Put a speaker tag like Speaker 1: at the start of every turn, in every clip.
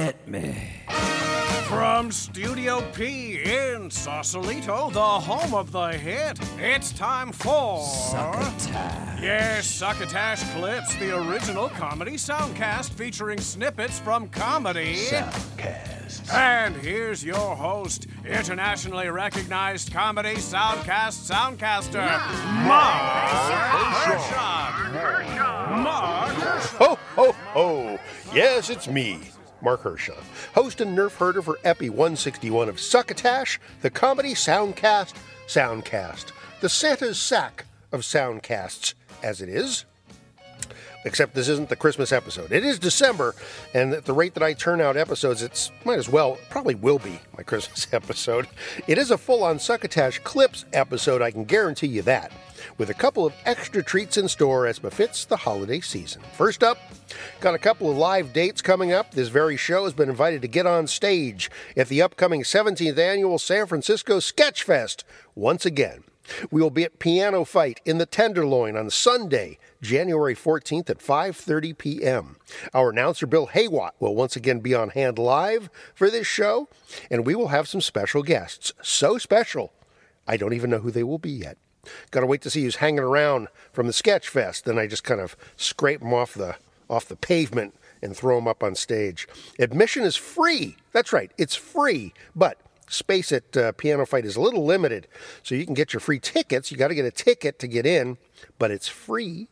Speaker 1: Hit me.
Speaker 2: From Studio P in Sausalito, the home of the hit, it's time for.
Speaker 1: Succotash.
Speaker 2: Yes, Succotash Clips, the original comedy soundcast featuring snippets from comedy.
Speaker 1: Soundcast.
Speaker 2: And here's your host, internationally recognized comedy soundcast soundcaster, Marc Hershon. Marc Hershon.
Speaker 3: Ho, ho, ho. Yes, it's me, Marc Hershon, host and nerf herder for Epi 161 of Succotash, the comedy soundcast, soundcast, the Santa's sack of soundcasts, as it is. Except this isn't the Christmas episode. It is December, and at the rate that I turn out episodes, it's might as well, probably will be my Christmas episode. It is a full on Succotash Clips episode, I can guarantee you that with a couple of extra treats in store as befits the holiday season. First up, got a couple of live dates coming up. This very show has been invited to get on stage at the upcoming 17th annual San Francisco Sketchfest once again. We will be at Piano Fight in the Tenderloin on Sunday, January 14th at 5:30 p.m. Our announcer Bill Haywatt will once again be on hand live for this show, and we will have some special guests. So special, I don't even know who they will be yet. Got to wait to see who's hanging around from the Sketch Fest. Then I just kind of scrape them off the off the pavement and throw them up on stage. Admission is free. That's right, it's free. But space at uh, Piano Fight is a little limited, so you can get your free tickets. You got to get a ticket to get in, but it's free.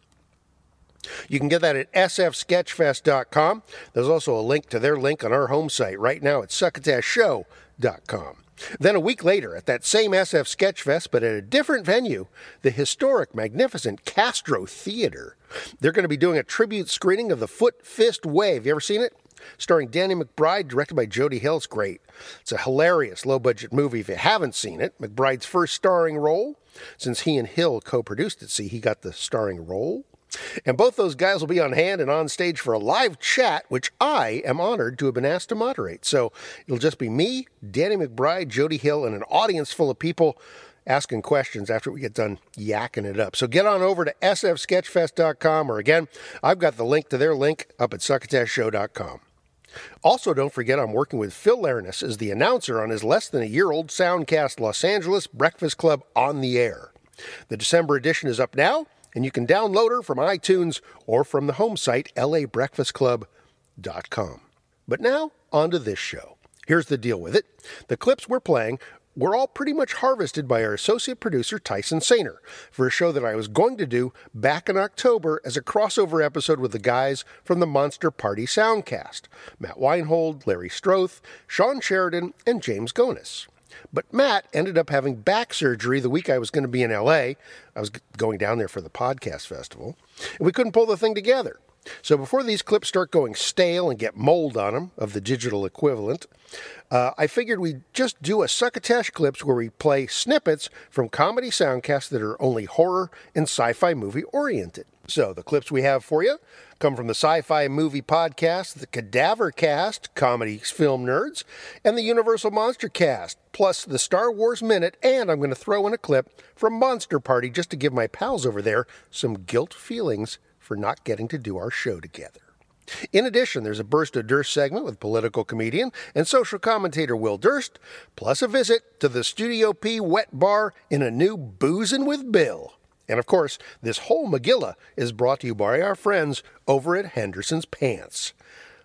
Speaker 3: You can get that at sfsketchfest.com. There's also a link to their link on our home site right now at succotashshow.com. Then a week later, at that same SF Sketchfest, but at a different venue, the historic, magnificent Castro Theater. They're going to be doing a tribute screening of The Foot Fist Way. You ever seen it? Starring Danny McBride, directed by Jody Hill. It's great. It's a hilarious low budget movie if you haven't seen it. McBride's first starring role. Since he and Hill co produced it, see, he got the starring role. And both those guys will be on hand and on stage for a live chat, which I am honored to have been asked to moderate. So it'll just be me, Danny McBride, Jody Hill, and an audience full of people asking questions after we get done yakking it up. So get on over to sfsketchfest.com, or again, I've got the link to their link up at succotashshow.com. Also, don't forget I'm working with Phil Larness as the announcer on his less than a year old Soundcast Los Angeles Breakfast Club on the air. The December edition is up now and you can download her from iTunes or from the home site labreakfastclub.com. But now, on to this show. Here's the deal with it the clips we're playing were all pretty much harvested by our associate producer Tyson Sainer for a show that I was going to do back in October as a crossover episode with the guys from the Monster Party Soundcast Matt Weinhold, Larry Strothe, Sean Sheridan, and James Gonis. But Matt ended up having back surgery the week I was going to be in LA. I was going down there for the podcast festival, and we couldn't pull the thing together. So before these clips start going stale and get mold on them of the digital equivalent, uh, I figured we'd just do a Succotash clips where we play snippets from comedy soundcasts that are only horror and sci-fi movie oriented. So the clips we have for you come from the Sci-Fi Movie Podcast, the Cadaver Cast, Comedy Film Nerds, and the Universal Monster Cast, plus the Star Wars Minute, and I'm going to throw in a clip from Monster Party just to give my pals over there some guilt feelings for not getting to do our show together. In addition, there's a Burst of Durst segment with political comedian and social commentator Will Durst, plus a visit to the Studio P wet bar in a new Boozin' with Bill. And of course, this whole Megillah is brought to you by our friends over at Henderson's Pants.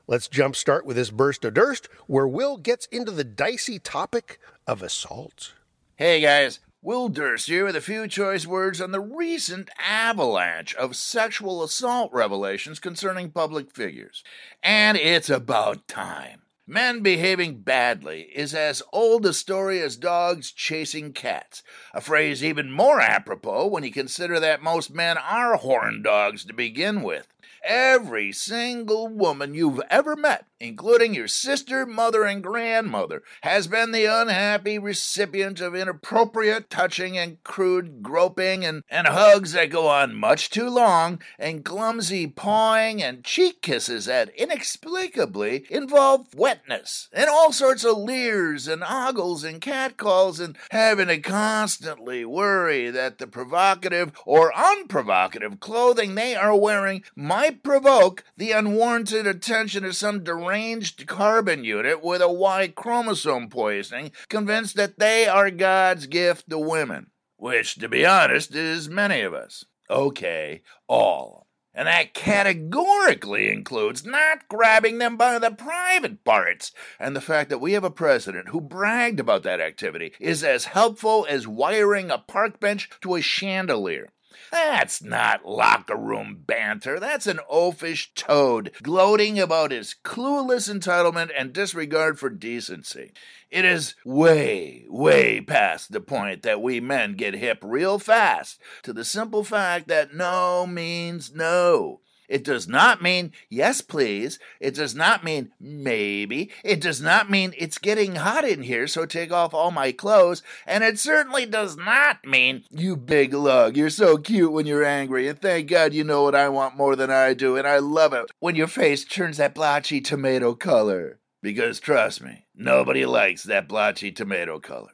Speaker 3: Let's jumpstart with this burst of Durst, where Will gets into the dicey topic of assault.
Speaker 4: Hey guys, Will Durst here with a few choice words on the recent avalanche of sexual assault revelations concerning public figures. And it's about time. Men behaving badly is as old a story as dogs chasing cats, a phrase even more apropos when you consider that most men are horn dogs to begin with. Every single woman you've ever met, including your sister, mother, and grandmother, has been the unhappy recipient of inappropriate touching and crude groping and, and hugs that go on much too long, and clumsy pawing and cheek kisses that inexplicably involve wetness, and all sorts of leers and ogles and catcalls, and having to constantly worry that the provocative or unprovocative clothing they are wearing might might provoke the unwarranted attention of some deranged carbon unit with a Y chromosome poisoning, convinced that they are God's gift to women. Which, to be honest, is many of us. Okay, all. And that categorically includes not grabbing them by the private parts. And the fact that we have a president who bragged about that activity is as helpful as wiring a park bench to a chandelier. That's not locker room banter. That's an oafish toad gloating about his clueless entitlement and disregard for decency. It is way, way past the point that we men get hip real fast to the simple fact that no means no. It does not mean yes, please. It does not mean maybe. It does not mean it's getting hot in here, so take off all my clothes. And it certainly does not mean you big lug. You're so cute when you're angry, and thank God you know what I want more than I do, and I love it when your face turns that blotchy tomato color. Because trust me, nobody likes that blotchy tomato color.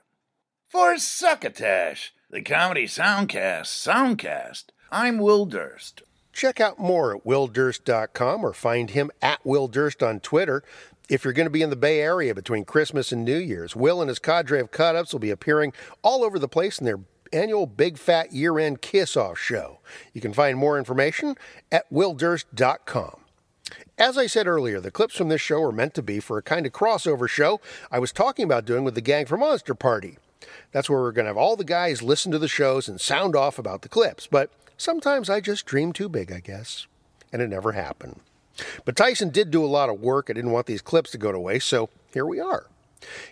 Speaker 4: For Succotash, the comedy soundcast, Soundcast, I'm Will Durst.
Speaker 3: Check out more at willdurst.com or find him at Will Durst on Twitter. If you're going to be in the Bay Area between Christmas and New Year's, Will and his cadre of cut ups will be appearing all over the place in their annual Big Fat Year End Kiss Off show. You can find more information at willdurst.com. As I said earlier, the clips from this show are meant to be for a kind of crossover show I was talking about doing with the gang from Monster Party. That's where we're going to have all the guys listen to the shows and sound off about the clips. But sometimes I just dream too big, I guess. And it never happened. But Tyson did do a lot of work. I didn't want these clips to go to waste, so here we are.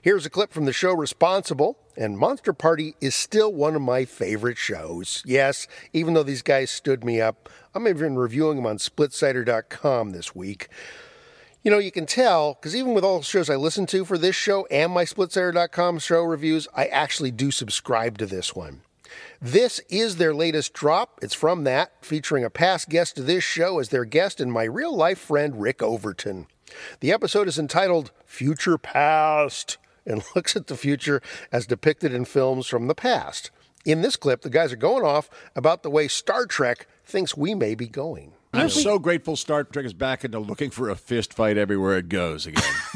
Speaker 3: Here's a clip from the show Responsible, and Monster Party is still one of my favorite shows. Yes, even though these guys stood me up, I'm even reviewing them on splitsider.com this week. You know, you can tell, because even with all the shows I listen to for this show and my splitsider.com show reviews, I actually do subscribe to this one. This is their latest drop. It's from that, featuring a past guest of this show as their guest and my real life friend, Rick Overton. The episode is entitled Future Past and looks at the future as depicted in films from the past. In this clip, the guys are going off about the way Star Trek thinks we may be going.
Speaker 5: I'm so grateful Star Trek is back into looking for a fist fight everywhere it goes again.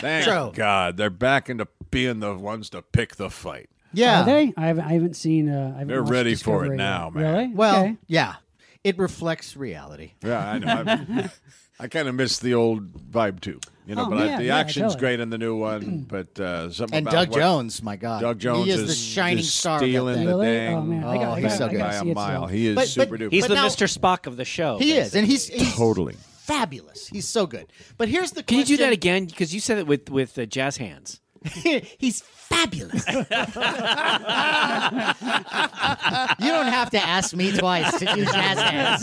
Speaker 5: Thank
Speaker 6: True.
Speaker 5: God they're back into being the ones to pick the fight.
Speaker 6: Yeah.
Speaker 7: Are they? I haven't, I haven't seen. Uh, I haven't
Speaker 5: They're
Speaker 7: watched
Speaker 5: ready for it
Speaker 7: Discovery
Speaker 5: now,
Speaker 7: yet.
Speaker 5: man.
Speaker 7: Really?
Speaker 6: Well,
Speaker 7: Okay.
Speaker 6: yeah. It reflects reality.
Speaker 5: Yeah, I know. I'm- kind of miss the old vibe too, you know.
Speaker 7: Oh,
Speaker 5: but I, the
Speaker 7: yeah,
Speaker 5: action's
Speaker 7: totally.
Speaker 5: great in the new one. But uh, something
Speaker 6: And
Speaker 5: about
Speaker 6: Doug
Speaker 5: what-
Speaker 6: Jones, my God.
Speaker 5: Doug Jones
Speaker 6: He is,
Speaker 5: is
Speaker 6: the shining
Speaker 5: just
Speaker 6: star of that
Speaker 5: stealing
Speaker 6: thing.
Speaker 5: the
Speaker 7: Really? Oh man, I got,
Speaker 6: Oh,
Speaker 7: I
Speaker 6: he's
Speaker 7: got,
Speaker 6: so
Speaker 7: I
Speaker 6: good.
Speaker 7: got
Speaker 5: by a
Speaker 7: see it
Speaker 5: mile. He is
Speaker 6: But-
Speaker 5: super
Speaker 6: but-
Speaker 5: duper.
Speaker 8: He's the
Speaker 6: now-
Speaker 8: Mr. Spock of the show.
Speaker 6: He is, and he's, he's
Speaker 5: totally.
Speaker 6: fabulous. He's so good. But here's the
Speaker 8: Can you do that again? Because you said it with with uh, jazz hands.
Speaker 6: he's fabulous. you don't have to ask me twice to do jazz hands.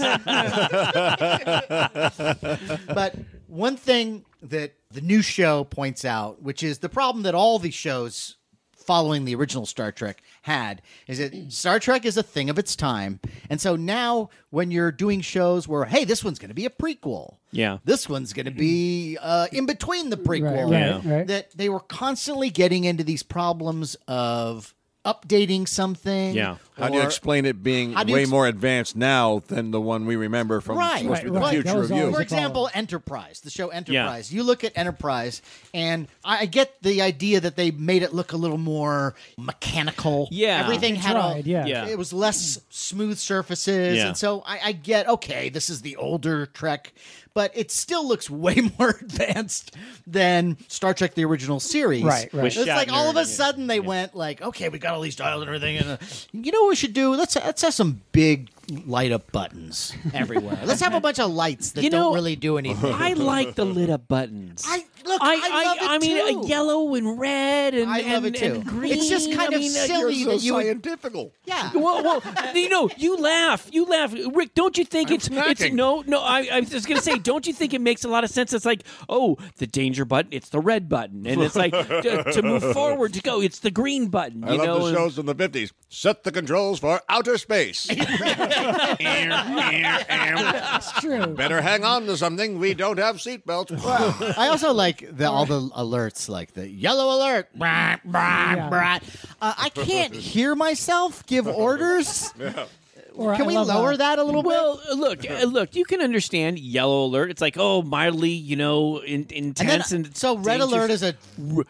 Speaker 6: but one thing that the new show points out, which is the problem that all these shows following the original Star Trek had, is that Star Trek is a thing of its time. And so now when you're doing shows where, hey, this one's going to be a prequel.
Speaker 8: Yeah.
Speaker 6: This one's going to be uh, in between the prequel
Speaker 7: Right, right, right.
Speaker 6: that they were constantly getting into these problems of updating something.
Speaker 8: Yeah.
Speaker 5: How do you explain it being
Speaker 6: How do you
Speaker 5: way
Speaker 6: ex-
Speaker 5: more advanced now than the one we remember from
Speaker 6: Right,
Speaker 5: supposed to be the
Speaker 7: right. That
Speaker 5: future
Speaker 7: was
Speaker 5: of you?
Speaker 7: always
Speaker 6: For example,
Speaker 7: problem.
Speaker 6: Enterprise, the show Enterprise. You look at Enterprise, and I I get the idea that they made it look a little more mechanical.
Speaker 8: Yeah.
Speaker 6: everything
Speaker 7: They
Speaker 6: had
Speaker 7: tried,
Speaker 6: a,
Speaker 7: yeah.
Speaker 8: Yeah.
Speaker 6: It was less smooth surfaces,
Speaker 8: Yeah.
Speaker 6: and so I, I get okay. This is the older Trek, but it still looks way more advanced than Star Trek: The Original Series.
Speaker 7: Right, right.
Speaker 8: With
Speaker 6: It's like all of a
Speaker 8: Shatner,
Speaker 6: sudden they went like, okay, we got all these dials and everything, and uh, you know what we should do? Let's let's have some big light up buttons everywhere. let's have a bunch of lights that
Speaker 8: You know,
Speaker 6: don't really do anything.
Speaker 8: I like the lit up buttons.
Speaker 6: I- look, I love it
Speaker 8: I mean,
Speaker 6: too.
Speaker 8: uh, yellow and red and,
Speaker 6: I love
Speaker 8: and,
Speaker 6: it too.
Speaker 8: and green.
Speaker 6: It's just kind
Speaker 8: I
Speaker 6: of
Speaker 8: mean, uh,
Speaker 6: silly
Speaker 5: You're so
Speaker 6: that you would,
Speaker 5: scientifical.
Speaker 6: yeah.
Speaker 8: Well, well, you know, you laugh, you laugh, Rick. Don't you think it's it's
Speaker 5: snacking.
Speaker 8: no, no? I, I was just gonna say, don't you think it makes a lot of sense? It's like, oh, the danger button, it's the red button, and it's like to, to move forward to go, it's the green button.
Speaker 5: I
Speaker 8: You
Speaker 5: love
Speaker 8: know,
Speaker 5: the
Speaker 8: and-
Speaker 5: shows in the 50s. Set the controls for outer space.
Speaker 7: That's true.
Speaker 5: Better hang on to something. We don't have seatbelts.
Speaker 6: I also like the, all the alerts, like the yellow alert. Brah, brah,
Speaker 7: Yeah.
Speaker 6: brah. Uh, I can't hear myself give orders.
Speaker 7: Or
Speaker 6: Can
Speaker 7: I
Speaker 6: we lower
Speaker 7: uh,
Speaker 6: that a little bit?
Speaker 8: Well, uh, look, uh, look. You can understand yellow alert. It's like oh, mildly, you know, in,
Speaker 6: And then,
Speaker 8: intense and,
Speaker 6: so red
Speaker 8: dangerous.
Speaker 6: alert is a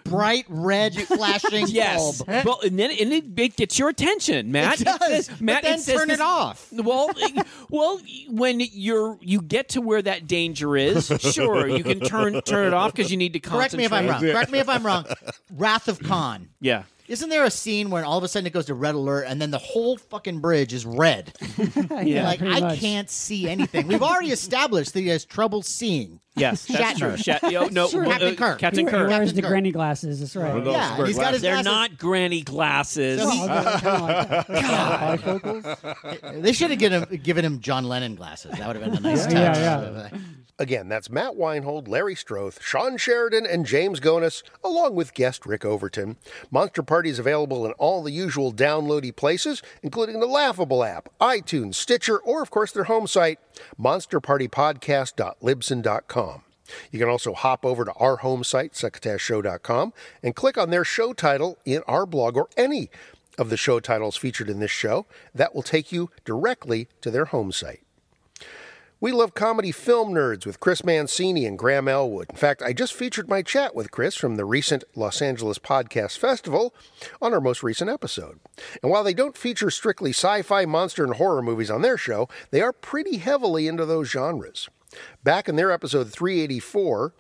Speaker 6: bright red flashing
Speaker 8: Yes,
Speaker 6: bulb.
Speaker 8: well, and then and it, it gets your attention, Matt.
Speaker 6: It does,
Speaker 8: says-
Speaker 6: but
Speaker 8: Matt,
Speaker 6: then
Speaker 8: says
Speaker 6: turn it off.
Speaker 8: Well, well, when you're you get to where that danger is, sure, you can turn turn it off because you need to
Speaker 6: Correct me if I'm wrong. Correct me if I'm wrong. Wrath of Khan.
Speaker 8: Yeah.
Speaker 6: Isn't there a scene where all of a sudden it goes to red alert and then the whole fucking bridge is red?
Speaker 7: yeah,
Speaker 6: like I
Speaker 7: much.
Speaker 6: can't see anything. We've already established that he has trouble seeing.
Speaker 8: Yes, that's
Speaker 6: Shatner.
Speaker 8: true. Shat- yo, no,
Speaker 6: Sure. Captain
Speaker 8: uh,
Speaker 6: Kirk.
Speaker 8: Captain
Speaker 7: He
Speaker 8: Kirk.
Speaker 7: wears
Speaker 6: Captain
Speaker 7: the
Speaker 6: Kirk.
Speaker 7: granny glasses. That's right.
Speaker 6: Yeah, and he's got his
Speaker 8: They're
Speaker 6: glasses.
Speaker 8: not granny glasses.
Speaker 7: Well, they're kinda like that. Bifocals.
Speaker 6: They should have given him, given him John Lennon glasses. That would have been a nice touch.
Speaker 7: Yeah, yeah.
Speaker 3: Again, that's Matt Weinhold, Larry Strothe, Sean Sheridan, and James Gonis, along with guest Rick Overton. Monster Party is available in all the usual downloady places, including the Laughable app, iTunes, Stitcher, or, of course, their home site, monsterpartypodcast.libsyn.com. You can also hop over to our home site, succotashshow.com, and click on their show title in our blog or any of the show titles featured in this show. That will take you directly to their home site. We love comedy film nerds with Chris Mancini and Graham Elwood. In fact, I just featured my chat with Chris from the recent Los Angeles Podcast Festival on our most recent episode. And while they don't feature strictly sci fi, monster, and horror movies on their show, they are pretty heavily into those genres. Back in their episode 384,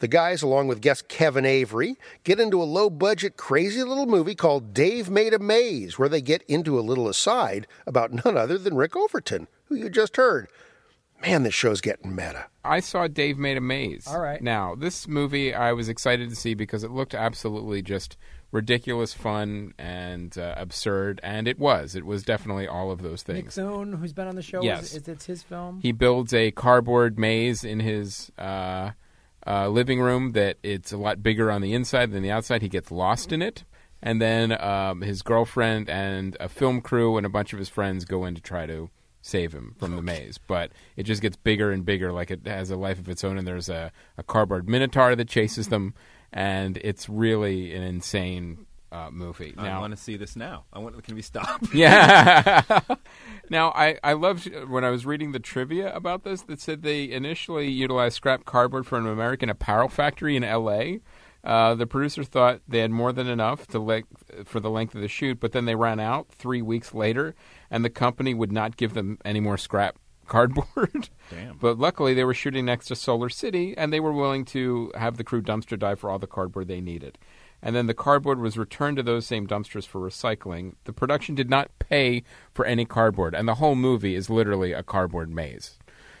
Speaker 3: the guys, along with guest Kevin Avery, get into a low budget, crazy little movie called Dave Made a Maze, where they get into a little aside about none other than Rick Overton, who you just heard. Man, this show's getting meta.
Speaker 9: I saw Dave Made a Maze.
Speaker 10: All right.
Speaker 9: Now, this movie I was excited to see because it looked absolutely just ridiculous, fun, and uh, absurd, and it was. It was definitely all of those things.
Speaker 10: Nick
Speaker 9: things.
Speaker 10: Zone, who's been on the show,
Speaker 9: Yes.
Speaker 10: is, is it's his film.
Speaker 9: He builds a cardboard maze in his uh, uh, living room that it's a lot bigger on the inside than the outside. He gets lost in it. And then um, his girlfriend and a film crew and a bunch of his friends go in to try to save him from the maze. But it just gets bigger and bigger, like it has a life of its own. And there's a, a cardboard minotaur that chases them. And it's really an insane uh, movie.
Speaker 11: I
Speaker 9: Now,
Speaker 11: want to see this now. I want. Can we stop?
Speaker 9: yeah. now, I, I loved when I was reading the trivia about this that said they initially utilized scrap cardboard from an American apparel factory in L.A. Uh, the producer thought they had more than enough to le- for the length of the shoot, but then they ran out three weeks later, and the company would not give them any more scrap cardboard.
Speaker 11: Damn.
Speaker 9: But luckily, they were shooting next to Solar City, and they were willing to have the crew dumpster dive for all the cardboard they needed. And then the cardboard was returned to those same dumpsters for recycling. The production did not pay for any cardboard, and the whole movie is literally a cardboard maze.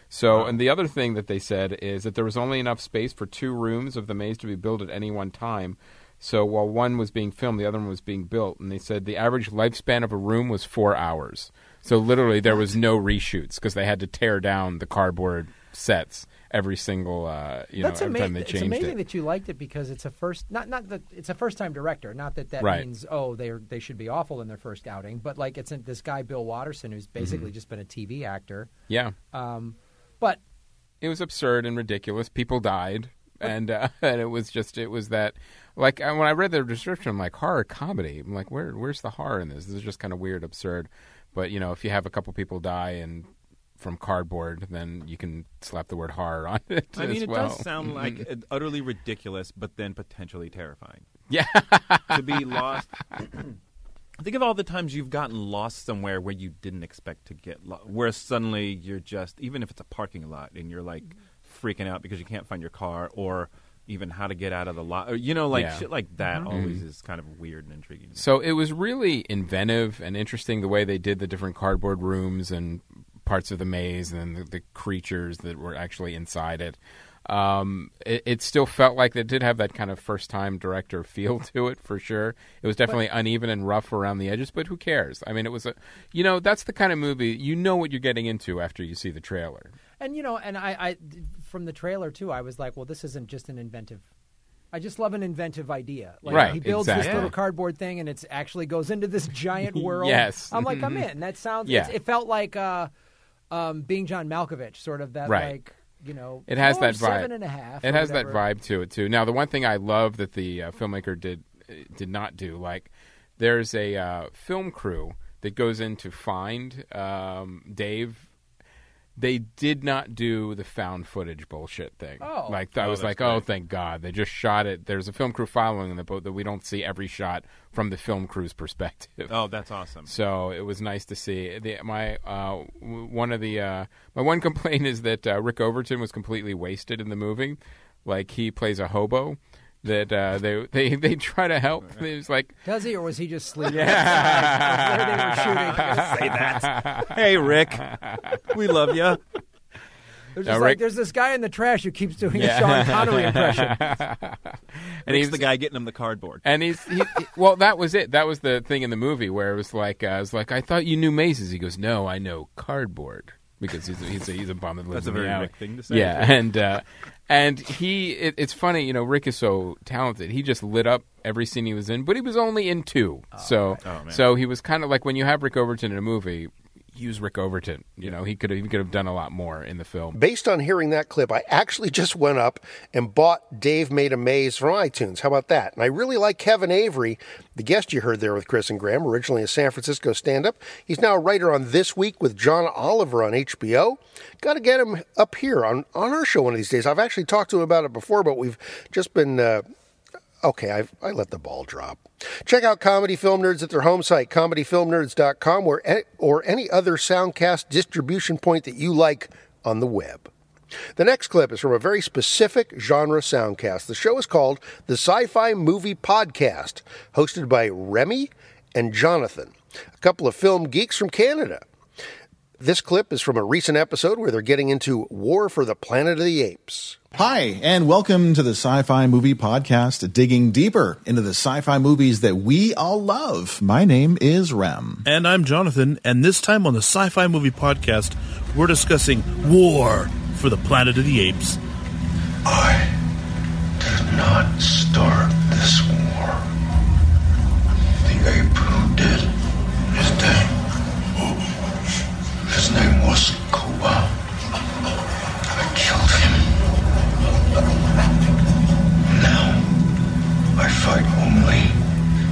Speaker 9: So, and the other thing that they said is that there was only enough space for two rooms of the maze to be built at any one time. So while one was being filmed, the other one was being built, and they said the average lifespan of a room was four hours. So literally, there was no reshoots because they had to tear down the cardboard sets every single, uh, you
Speaker 10: That's
Speaker 9: know, every time they
Speaker 10: It's amazing
Speaker 9: it.
Speaker 10: that you liked it because it's a first not not that it's a first time director. Not that that
Speaker 9: Right.
Speaker 10: means oh they are they should be awful in their first outing, but like it's this guy Bill Watterson who's basically
Speaker 9: Mhm.
Speaker 10: just been a TV actor.
Speaker 9: Yeah.
Speaker 10: Um, but
Speaker 9: it was absurd and ridiculous. People died, and uh, and it was just it was that like uh, when I read the description, I'm like horror comedy. I'm like, where where's the horror in this? This is just kind of weird, absurd. But you know, if you have a couple people die and from cardboard, then you can slap the word horror on it.
Speaker 11: I mean, it
Speaker 9: well.
Speaker 11: does sound like utterly ridiculous, but then potentially terrifying.
Speaker 9: Yeah.
Speaker 11: to be lost. Think of all the times you've gotten lost somewhere where you didn't expect to get lost, where suddenly you're just, even if it's a parking lot, and you're like freaking out because you can't find your car, or even how to get out of the lot. You know, like
Speaker 9: Yeah.
Speaker 11: shit like that
Speaker 9: Mhm.
Speaker 11: always is kind of weird and intriguing.
Speaker 9: So it was really inventive and interesting the way they did the different cardboard rooms and parts of the maze and the, the creatures that were actually inside it. Um, it. It still felt like it did have that kind of first time director feel to it for sure. It was definitely uneven and rough around the edges, but who cares? I mean, it was a, you know, that's the kind of movie you know what you're getting into after you see the trailer.
Speaker 10: And you know and I, I from the trailer too I was like well this isn't just an inventive. I just love an inventive idea. Like
Speaker 9: Right,
Speaker 10: he builds this little cardboard thing and it actually goes into this giant world.
Speaker 9: Yes.
Speaker 10: I'm like I'm
Speaker 9: Mhm.
Speaker 10: in. That sounds.
Speaker 9: Yeah.
Speaker 10: It felt like uh, um, being John Malkovich, sort of that
Speaker 9: Right.
Speaker 10: like you know.
Speaker 9: It has that vibe.
Speaker 10: Seven and a half.
Speaker 9: It has that vibe to it too. Now, the one thing I love that the uh, filmmaker did did not do, like, there's a uh, film crew that goes in to find um, Dave. They did not do the found footage bullshit thing.
Speaker 10: Oh.
Speaker 9: like I
Speaker 11: Oh,
Speaker 9: was
Speaker 11: that's
Speaker 9: like, oh, thank God, they just shot it. There's a film crew following in the boat that we don't see every shot from the film crew's perspective.
Speaker 11: Oh, that's awesome.
Speaker 9: So it was nice to see. The, my uh, one of the uh, my one complaint is that uh, Rick Overton was completely wasted in the movie. Like he plays a hobo. That uh, they they they try to help. It was like
Speaker 10: Does he, or was he just sleeping?
Speaker 9: Yeah.
Speaker 10: They were shooting.
Speaker 11: Say that. hey, Rick, we love you.
Speaker 10: There's, just
Speaker 9: Rick-
Speaker 10: like, there's this guy in the trash who keeps doing
Speaker 9: Yeah.
Speaker 10: a Sean Connery impression.
Speaker 9: and he's
Speaker 11: the guy getting him the cardboard.
Speaker 9: And he's he, he- well. That was it. That was the thing in the movie where it was like, uh, I was like, I thought you knew mazes. He goes, No, I know cardboard because he's a, he's a, he's a bum that lives
Speaker 11: That's a
Speaker 9: in the
Speaker 11: very
Speaker 9: alley.
Speaker 11: Rick thing to say,
Speaker 9: Yeah, and uh, and he, it, it's funny, you know, Rick is so talented. He just lit up every scene he was in, but he was only in two. so
Speaker 11: Oh,
Speaker 9: so he was kind of like when you have Rick Overton in a movie. Use Rick Overton. You know, he could have he could have done a lot more in the film.
Speaker 3: Based on hearing that clip, I actually just went up and bought Dave Made a Maze from iTunes. How about that? And I really like Kevin Avery, the guest you heard there with Chris and Graham, originally a San Francisco stand up. He's now a writer on This Week with John Oliver on HBO. Got to get him up here on, on our show one of these days. I've actually talked to him about it before, but we've just been. Uh, Okay, I've, I let the ball drop. Check out Comedy Film Nerds at their home site, comedyfilmnerds.com, or, or any other Soundcast distribution point that you like on the web. The next clip is from a very specific genre soundcast. The show is called the Sci Fi Movie Podcast, hosted by Remy and Jonathan, a couple of film geeks from Canada. This clip is from a recent episode where they're getting into War for the Planet of the Apes.
Speaker 12: Hi, and welcome to the Sci Fi Movie Podcast, digging deeper into the sci fi movies that we all love. My name is Rem.
Speaker 13: And I'm Jonathan, and this time on the Sci Fi Movie Podcast, we're discussing War for the Planet of the Apes.
Speaker 1: I did not start this war. The ape who did His name was Koba. I killed him. Now, I fight only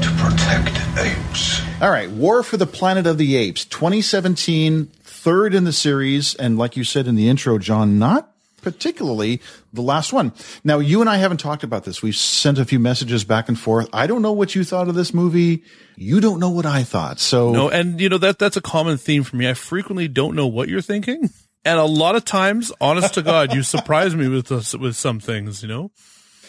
Speaker 1: to protect apes.
Speaker 12: All right, War for the Planet of the Apes, 2017, third in the series, and like you said in the intro, John, not particularly the last one. Now, you and I haven't talked about this. We've sent a few messages back and forth. I don't know what you thought of this movie. You don't know what I thought. So,
Speaker 13: No, and you know that that's a common theme for me. I frequently don't know what you're thinking, and a lot of times, honest to God, you surprise me with us with some things. You know,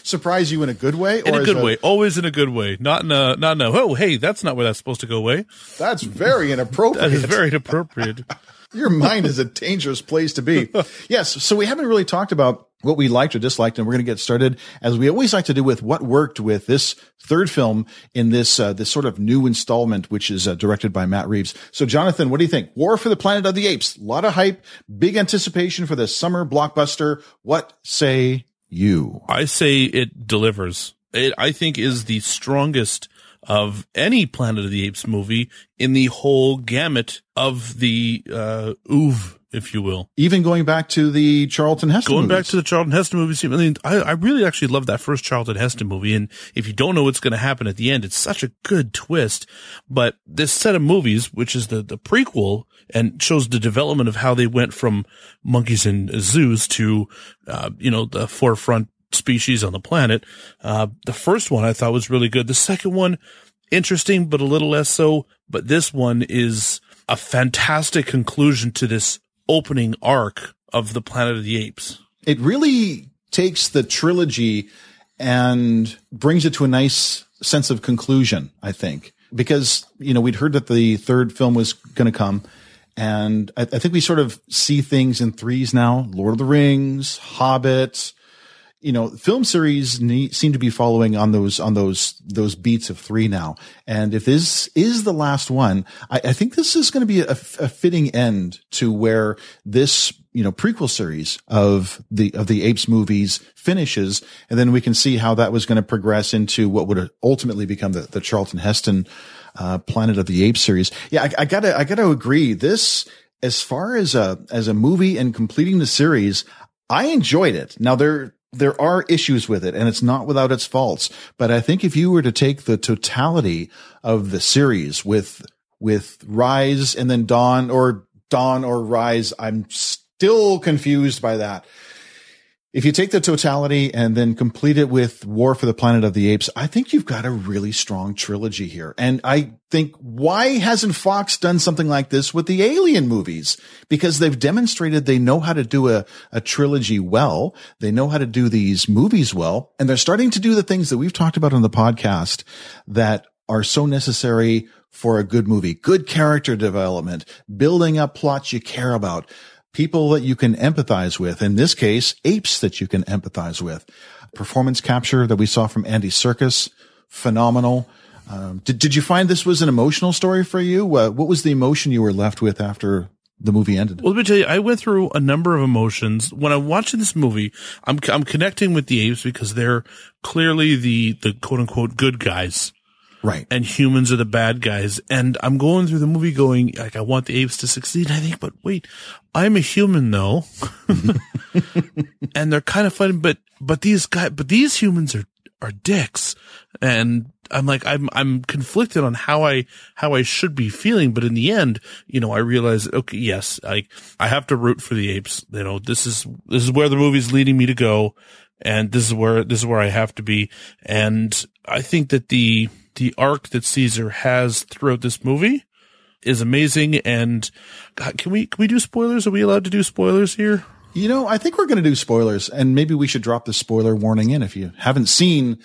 Speaker 12: surprise you in a good way,
Speaker 13: in a good way, always in a good way, not in a not in a oh hey that's not where that's supposed to go away.
Speaker 12: That's very inappropriate.
Speaker 13: that is very inappropriate.
Speaker 12: Your mind is a dangerous place to be. yes. So we haven't really talked about what we liked or disliked, and we're going to get started as we always like to do with what worked with this third film in this uh, this sort of new installment, which is uh, directed by Matt Reeves. So, Jonathan, what do you think? War for the Planet of the Apes. A lot of hype, big anticipation for this summer blockbuster. What say you?
Speaker 13: I say it delivers. It, I think, is the strongest of any Planet of the Apes movie in the whole gamut of the uh, oeuvre, if you will.
Speaker 12: Even going back to the Charlton Heston.
Speaker 13: Going back to the Charlton Heston movies, I mean, I, I really actually love that first Charlton Heston movie. And if you don't know what's going to happen at the end, it's such a good twist. But this set of movies, which is the, the prequel and shows the development of how they went from monkeys in zoos to, uh, you know, the forefront species on the planet. Uh, the first one I thought was really good. The second one, interesting, but a little less so. But this one is a fantastic conclusion to this opening arc of the Planet of the Apes.
Speaker 12: it really takes the trilogy and brings it to a nice sense of conclusion, I think. Because, you know, we'd heard that the third film was going to come. And I, I think we sort of see things in threes now Lord of the Rings, Hobbit. You know, film series need, seem to be following on those on those those beats of three now. And if this is the last one, I, I think this is going to be a, a fitting end to where this you know prequel series of the of the apes movies finishes. And then we can see how that was going to progress into what would ultimately become the, the charlton heston uh, planet of the apes series. Yeah I, I gotta i gotta agree. This as far as a as a movie and completing the series i enjoyed it. Now there there are issues with it and it's not without its faults but i think if you were to take the totality of the series with with Rise and then Dawn or Dawn or Rise. I'm still confused by that. If you take the totality and then complete it with War for the Planet of the Apes, I think you've got a really strong trilogy here. And I think why hasn't Fox done something like this with the Alien movies? Because they've demonstrated they know how to do a, a trilogy well. They know how to do these movies well. And they're starting to do the things that we've talked about on the podcast that are so necessary for a good movie. Good character development, building up plots you care about people that you can empathize with. In this case, apes that you can empathize with. Performance capture that we saw from Andy Serkis, phenomenal. Um, did did you find this was an emotional story for you? Uh, what was the emotion you were left with after the movie ended?
Speaker 13: Well, let me tell you, I went through a number of emotions when I'm watching this movie. I'm I'm connecting with the apes because they're clearly the the quote unquote good guys.
Speaker 12: Right.
Speaker 13: And humans are the bad guys. And I'm going through the movie going, like, I want the apes to succeed. I think, but wait, I'm a human though. and they're kind of funny, but, but these guys, but these humans are, are dicks. And I'm like, I'm, I'm conflicted on how I, how I should be feeling. But in the end, you know, I realize, okay, yes, I, I have to root for the apes. You know, this is, this is where the movie's leading me to go. And this is where, this is where I have to be. And I think that the, the arc that Caesar has throughout this movie is amazing. And God, can we, can we do spoilers? Are we allowed to do spoilers here?
Speaker 12: You know, I think we're going to do spoilers and maybe we should drop the spoiler warning in. If you haven't seen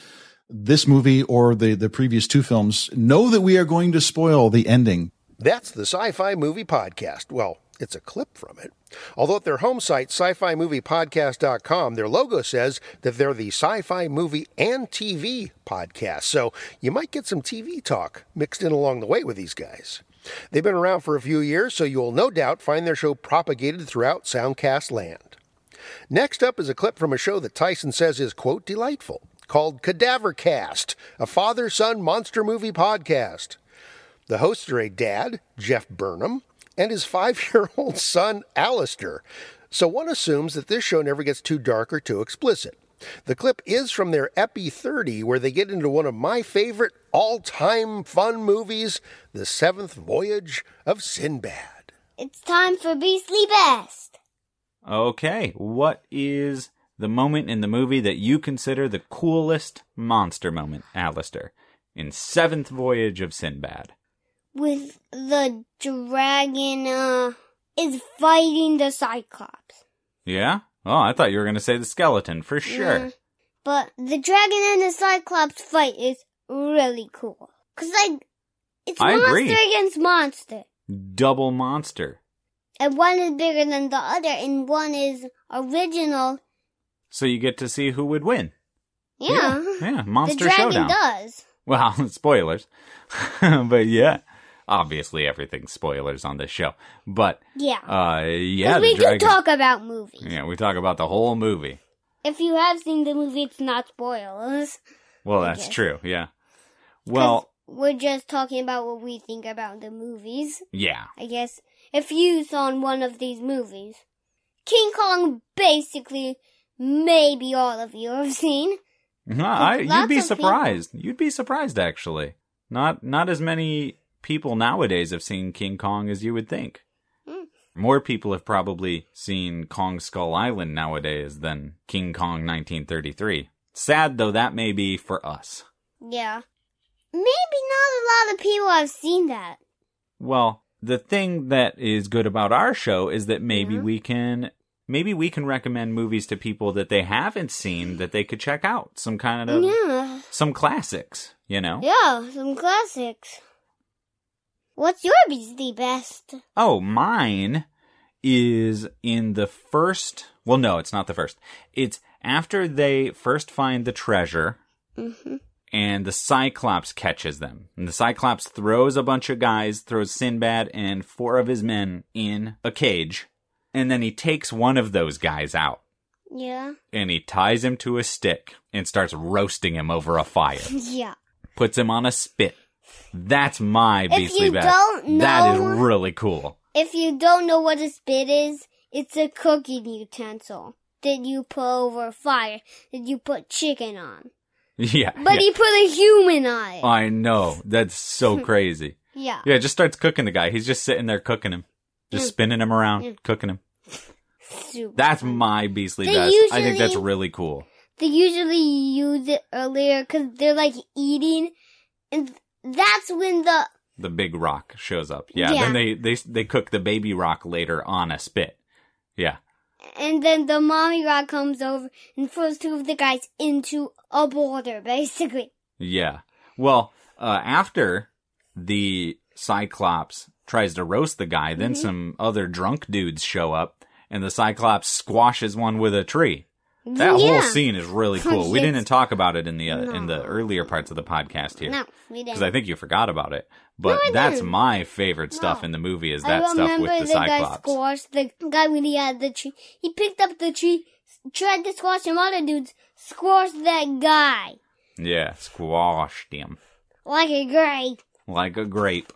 Speaker 12: this movie or the, the previous two films, know that we are going to spoil the ending.
Speaker 3: That's the Sci Fi Movie Podcast. Well, it's a clip from it. Although at their home site, sci fi movie podcast.com, their logo says that they're the sci fi movie and TV podcast. So you might get some TV talk mixed in along the way with these guys. They've been around for a few years, so you'll no doubt find their show propagated throughout Soundcast land. Next up is a clip from a show that Tyson says is, quote, delightful, called Cadaver Cast, a father son monster movie podcast. The hosts are a dad, Jeff Burnham, and his five year old son, Alistair. So one assumes that this show never gets too dark or too explicit. The clip is from their Epi 30, where they get into one of my favorite all time fun movies, The Seventh Voyage of Sinbad.
Speaker 14: It's time for Beastly Best.
Speaker 15: Okay, what is the moment in the movie that you consider the coolest monster moment, Alistair, in Seventh Voyage of Sinbad?
Speaker 14: With the dragon, uh, is fighting the Cyclops.
Speaker 15: Yeah? Oh, I thought you were going to say the skeleton, for sure.
Speaker 14: Yeah. But the dragon and the Cyclops fight is really cool. Cause like, it's
Speaker 15: I
Speaker 14: monster
Speaker 15: agree.
Speaker 14: against monster.
Speaker 15: Double monster.
Speaker 14: And one is bigger than the other, and one is original.
Speaker 15: So you get to see who would win.
Speaker 14: Yeah.
Speaker 15: Yeah, monster
Speaker 14: the dragon
Speaker 15: showdown.
Speaker 14: does.
Speaker 15: Well, spoilers. but yeah, obviously everything's spoilers on this show. But
Speaker 14: Yeah.
Speaker 15: uh, yeah,
Speaker 14: we
Speaker 15: dragon.
Speaker 14: do talk about movies.
Speaker 15: yeah, we talk about the whole movie.
Speaker 14: If you have seen the movie, it's not spoilers.
Speaker 15: Well,
Speaker 14: I
Speaker 15: that's
Speaker 14: guess.
Speaker 15: true. Yeah. Well,
Speaker 14: We're just talking about what we think about the movies.
Speaker 15: yeah.
Speaker 14: I guess if you saw one of these movies, King Kong, basically, maybe all of you have seen.
Speaker 15: No, I, you'd be
Speaker 14: of people-
Speaker 15: surprised. You'd be surprised, actually. Not not as many people nowadays have seen King Kong as you would think.
Speaker 14: Hmm.
Speaker 15: More people have probably seen Kong Skull Island nowadays than King Kong 1933. Sad though that may be for us.
Speaker 14: Yeah. Maybe not a lot of people have seen that.
Speaker 15: Well, the thing that is good about our show is that maybe we can maybe we can recommend movies to people that they haven't seen that they could check out. Some kind of
Speaker 14: Yeah.
Speaker 15: some classics, you know?
Speaker 14: Yeah, some classics. What's your Beastly Best?
Speaker 15: Oh, mine is in the first. Well, no, it's not the first. It's after they first find the treasure
Speaker 14: Mm-hmm.
Speaker 15: and the Cyclops catches them. And the Cyclops throws a bunch of guys, throws Sinbad and four of his men in a cage. And then he takes one of those guys out
Speaker 14: Yeah.
Speaker 15: and he ties him to a stick and starts roasting him over a fire.
Speaker 14: yeah.
Speaker 15: Puts him on a spit. That's my beastly
Speaker 14: you
Speaker 15: best. that is really cool.
Speaker 14: If you don't know what a spit is, it's a cooking utensil that you put over a fire that you put chicken on.
Speaker 15: Yeah.
Speaker 14: But
Speaker 15: yeah.
Speaker 14: he put a human on it.
Speaker 15: I know. That's so crazy.
Speaker 14: Yeah.
Speaker 15: Yeah, just starts cooking the guy. He's just sitting there cooking him, just
Speaker 14: Mm.
Speaker 15: spinning him around,
Speaker 14: Mm.
Speaker 15: cooking him.
Speaker 14: Super.
Speaker 15: That's my beastly
Speaker 14: They
Speaker 15: best. I think that's really cool.
Speaker 14: They usually use it earlier because they're like eating, and that's when the
Speaker 15: The big roc shows up. Yeah,
Speaker 14: Yeah.
Speaker 15: then they they they cook the baby roc later on a spit. Yeah.
Speaker 14: and then the mommy roc comes over and throws two of the guys into a boulder, basically.
Speaker 15: Yeah. Well, uh, after the Cyclops tries to roast the guy, then
Speaker 14: Mhm.
Speaker 15: some other drunk dudes show up, and the Cyclops squashes one with a tree. That
Speaker 14: Yeah.
Speaker 15: whole scene is really cool. we didn't talk about it in the uh, in the earlier parts of the podcast here.
Speaker 14: No, we didn't.
Speaker 15: Because I think you forgot about it. But
Speaker 14: I
Speaker 15: that's my favorite stuff in the movie is that stuff with the,
Speaker 14: the guy
Speaker 15: Cyclops.
Speaker 14: squashed the guy when he had the tree. He picked up the tree, tried to squash some other dudes, squashed that guy
Speaker 15: yeah, squashed him.
Speaker 14: like a grape.
Speaker 15: like a grape.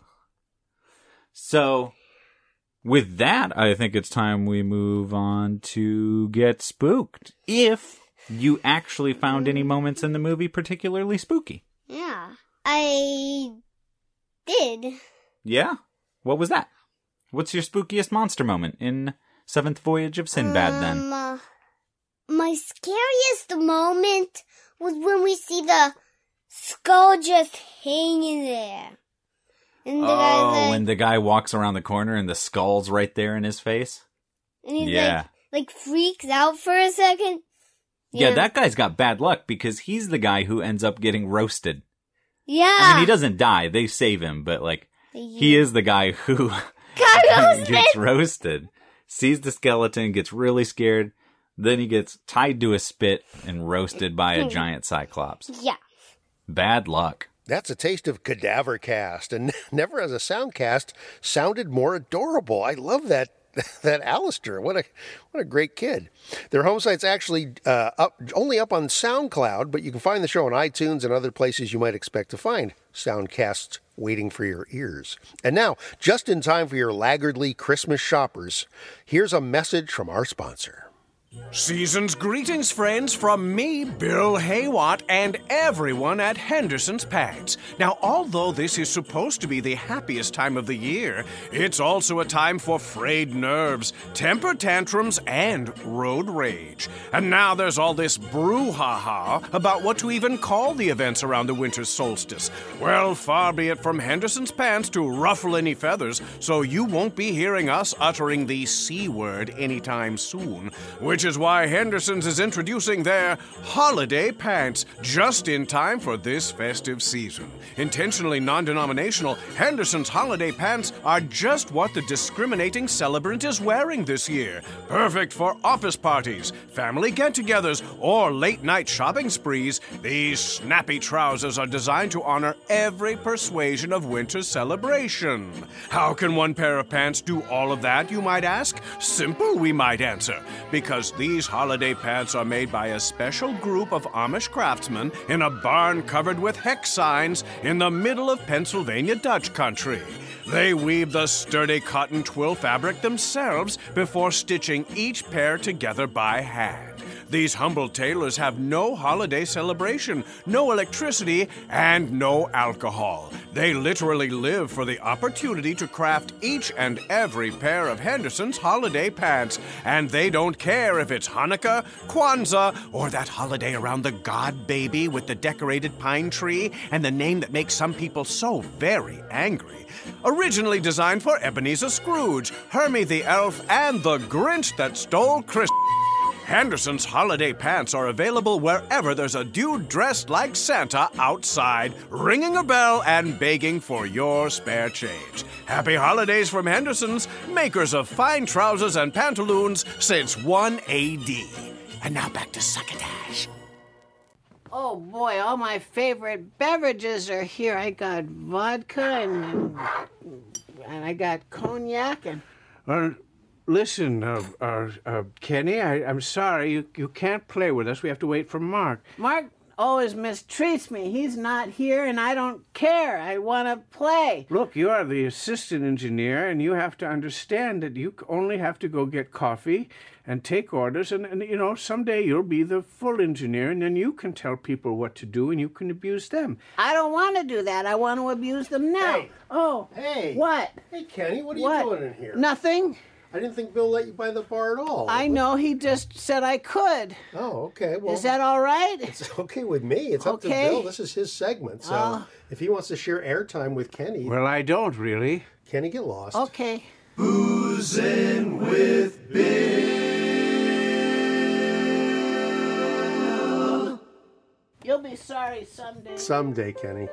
Speaker 15: So, with that, I think it's time we move on to get spooked. If you actually found any moments in the movie particularly spooky.
Speaker 14: Yeah, I did.
Speaker 15: Yeah? What was that? What's your spookiest monster moment in Seventh Voyage of Sinbad then?
Speaker 14: Um, uh, my scariest moment was when we see the skull just hanging there. And the
Speaker 15: Oh,
Speaker 14: like,
Speaker 15: when the guy walks around the corner and the skull's right there in his face?
Speaker 14: and he's
Speaker 15: yeah.
Speaker 14: like, like freaks out for a second.
Speaker 15: yeah. that guy's got bad luck because he's the guy who ends up getting roasted.
Speaker 14: Yeah.
Speaker 15: I mean, he doesn't die. They save him, but like, he is the guy who
Speaker 14: roasted.
Speaker 15: gets roasted, sees the skeleton, gets really scared, then he gets tied to a spit and roasted by a giant cyclops.
Speaker 14: Yeah.
Speaker 15: Bad luck.
Speaker 3: That's a taste of Cadaver Cast, and never as a sound cast sounded more adorable. I love that that Alistair. What a what a great kid. Their home site's actually uh, up only up on SoundCloud, but you can find the show on iTunes and other places you might expect to find soundcasts waiting for your ears. And now, just in time for your laggardly Christmas shoppers, here's a message from our sponsor.
Speaker 2: Season's greetings, friends, from me, Bill Haywatt, and everyone at Henderson's Pants. Now, although this is supposed to be the happiest time of the year, it's also a time for frayed nerves, temper tantrums, and road rage. And now there's all this brouhaha about what to even call the events around the winter solstice. Well, far be it from Henderson's Pants to ruffle any feathers, so you won't be hearing us uttering the C word anytime soon, which is why Henderson's is introducing their holiday pants just in time for this festive season. Intentionally non denominational, Henderson's holiday pants are just what the discriminating celebrant is wearing this year. Perfect for office parties, family get togethers, or late night shopping sprees. These snappy trousers are designed to honor every persuasion of winter celebration. How can one pair of pants do all of that, you might ask? Simple, we might answer. Because these holiday pants are made by a special group of Amish craftsmen in a barn covered with hex signs in the middle of Pennsylvania Dutch country. They weave the sturdy cotton twill fabric themselves before stitching each pair together by hand. These humble tailors have no holiday celebration, no electricity, and no alcohol. They literally live for the opportunity to craft each and every pair of Henderson's holiday pants, and they don't care if it's Hanukkah, Kwanzaa, or that holiday around the God baby with the decorated pine tree and the name that makes some people so very angry. Originally designed for Ebenezer Scrooge, Hermey the Elf, and the Grinch that stole Christmas. Henderson's holiday pants are available wherever there's a dude dressed like Santa outside, ringing a bell and begging for your spare change. Happy holidays from Henderson's, makers of fine trousers and pantaloons since 1 AD. And now back to Succotash.
Speaker 16: Oh boy, all my favorite beverages are here. I got vodka and and I got cognac and
Speaker 2: Uh, listen, uh, uh, uh, Kenny, I, I'm sorry. You, you can't play with us. We have to wait for Mark.
Speaker 16: Mark. always mistreats me. He's not here, and I don't care. I want to play.
Speaker 2: Look, you are the assistant engineer, and you have to understand that you only have to go get coffee and take orders, and, and you know, someday you'll be the full engineer, and then you can tell people what to do, and you can abuse them.
Speaker 16: I don't want to do that. I want to abuse them now. Oh,
Speaker 3: Hey.
Speaker 16: what?
Speaker 3: Hey, Kenny, what are
Speaker 16: What?
Speaker 3: you doing in here?
Speaker 16: Nothing.
Speaker 3: I didn't think Bill let you buy the bar at all.
Speaker 16: I know he just said I could.
Speaker 3: Oh, okay. Well,
Speaker 16: Is that all right?
Speaker 3: It's okay with me. It's up to Bill. This is his segment. So
Speaker 16: Oh.
Speaker 3: if he wants to share airtime with Kenny,
Speaker 2: Well, I don't really.
Speaker 3: Kenny get lost.
Speaker 16: Okay.
Speaker 1: Boozing with Bill?
Speaker 16: You'll be sorry someday.
Speaker 3: Someday, Kenny.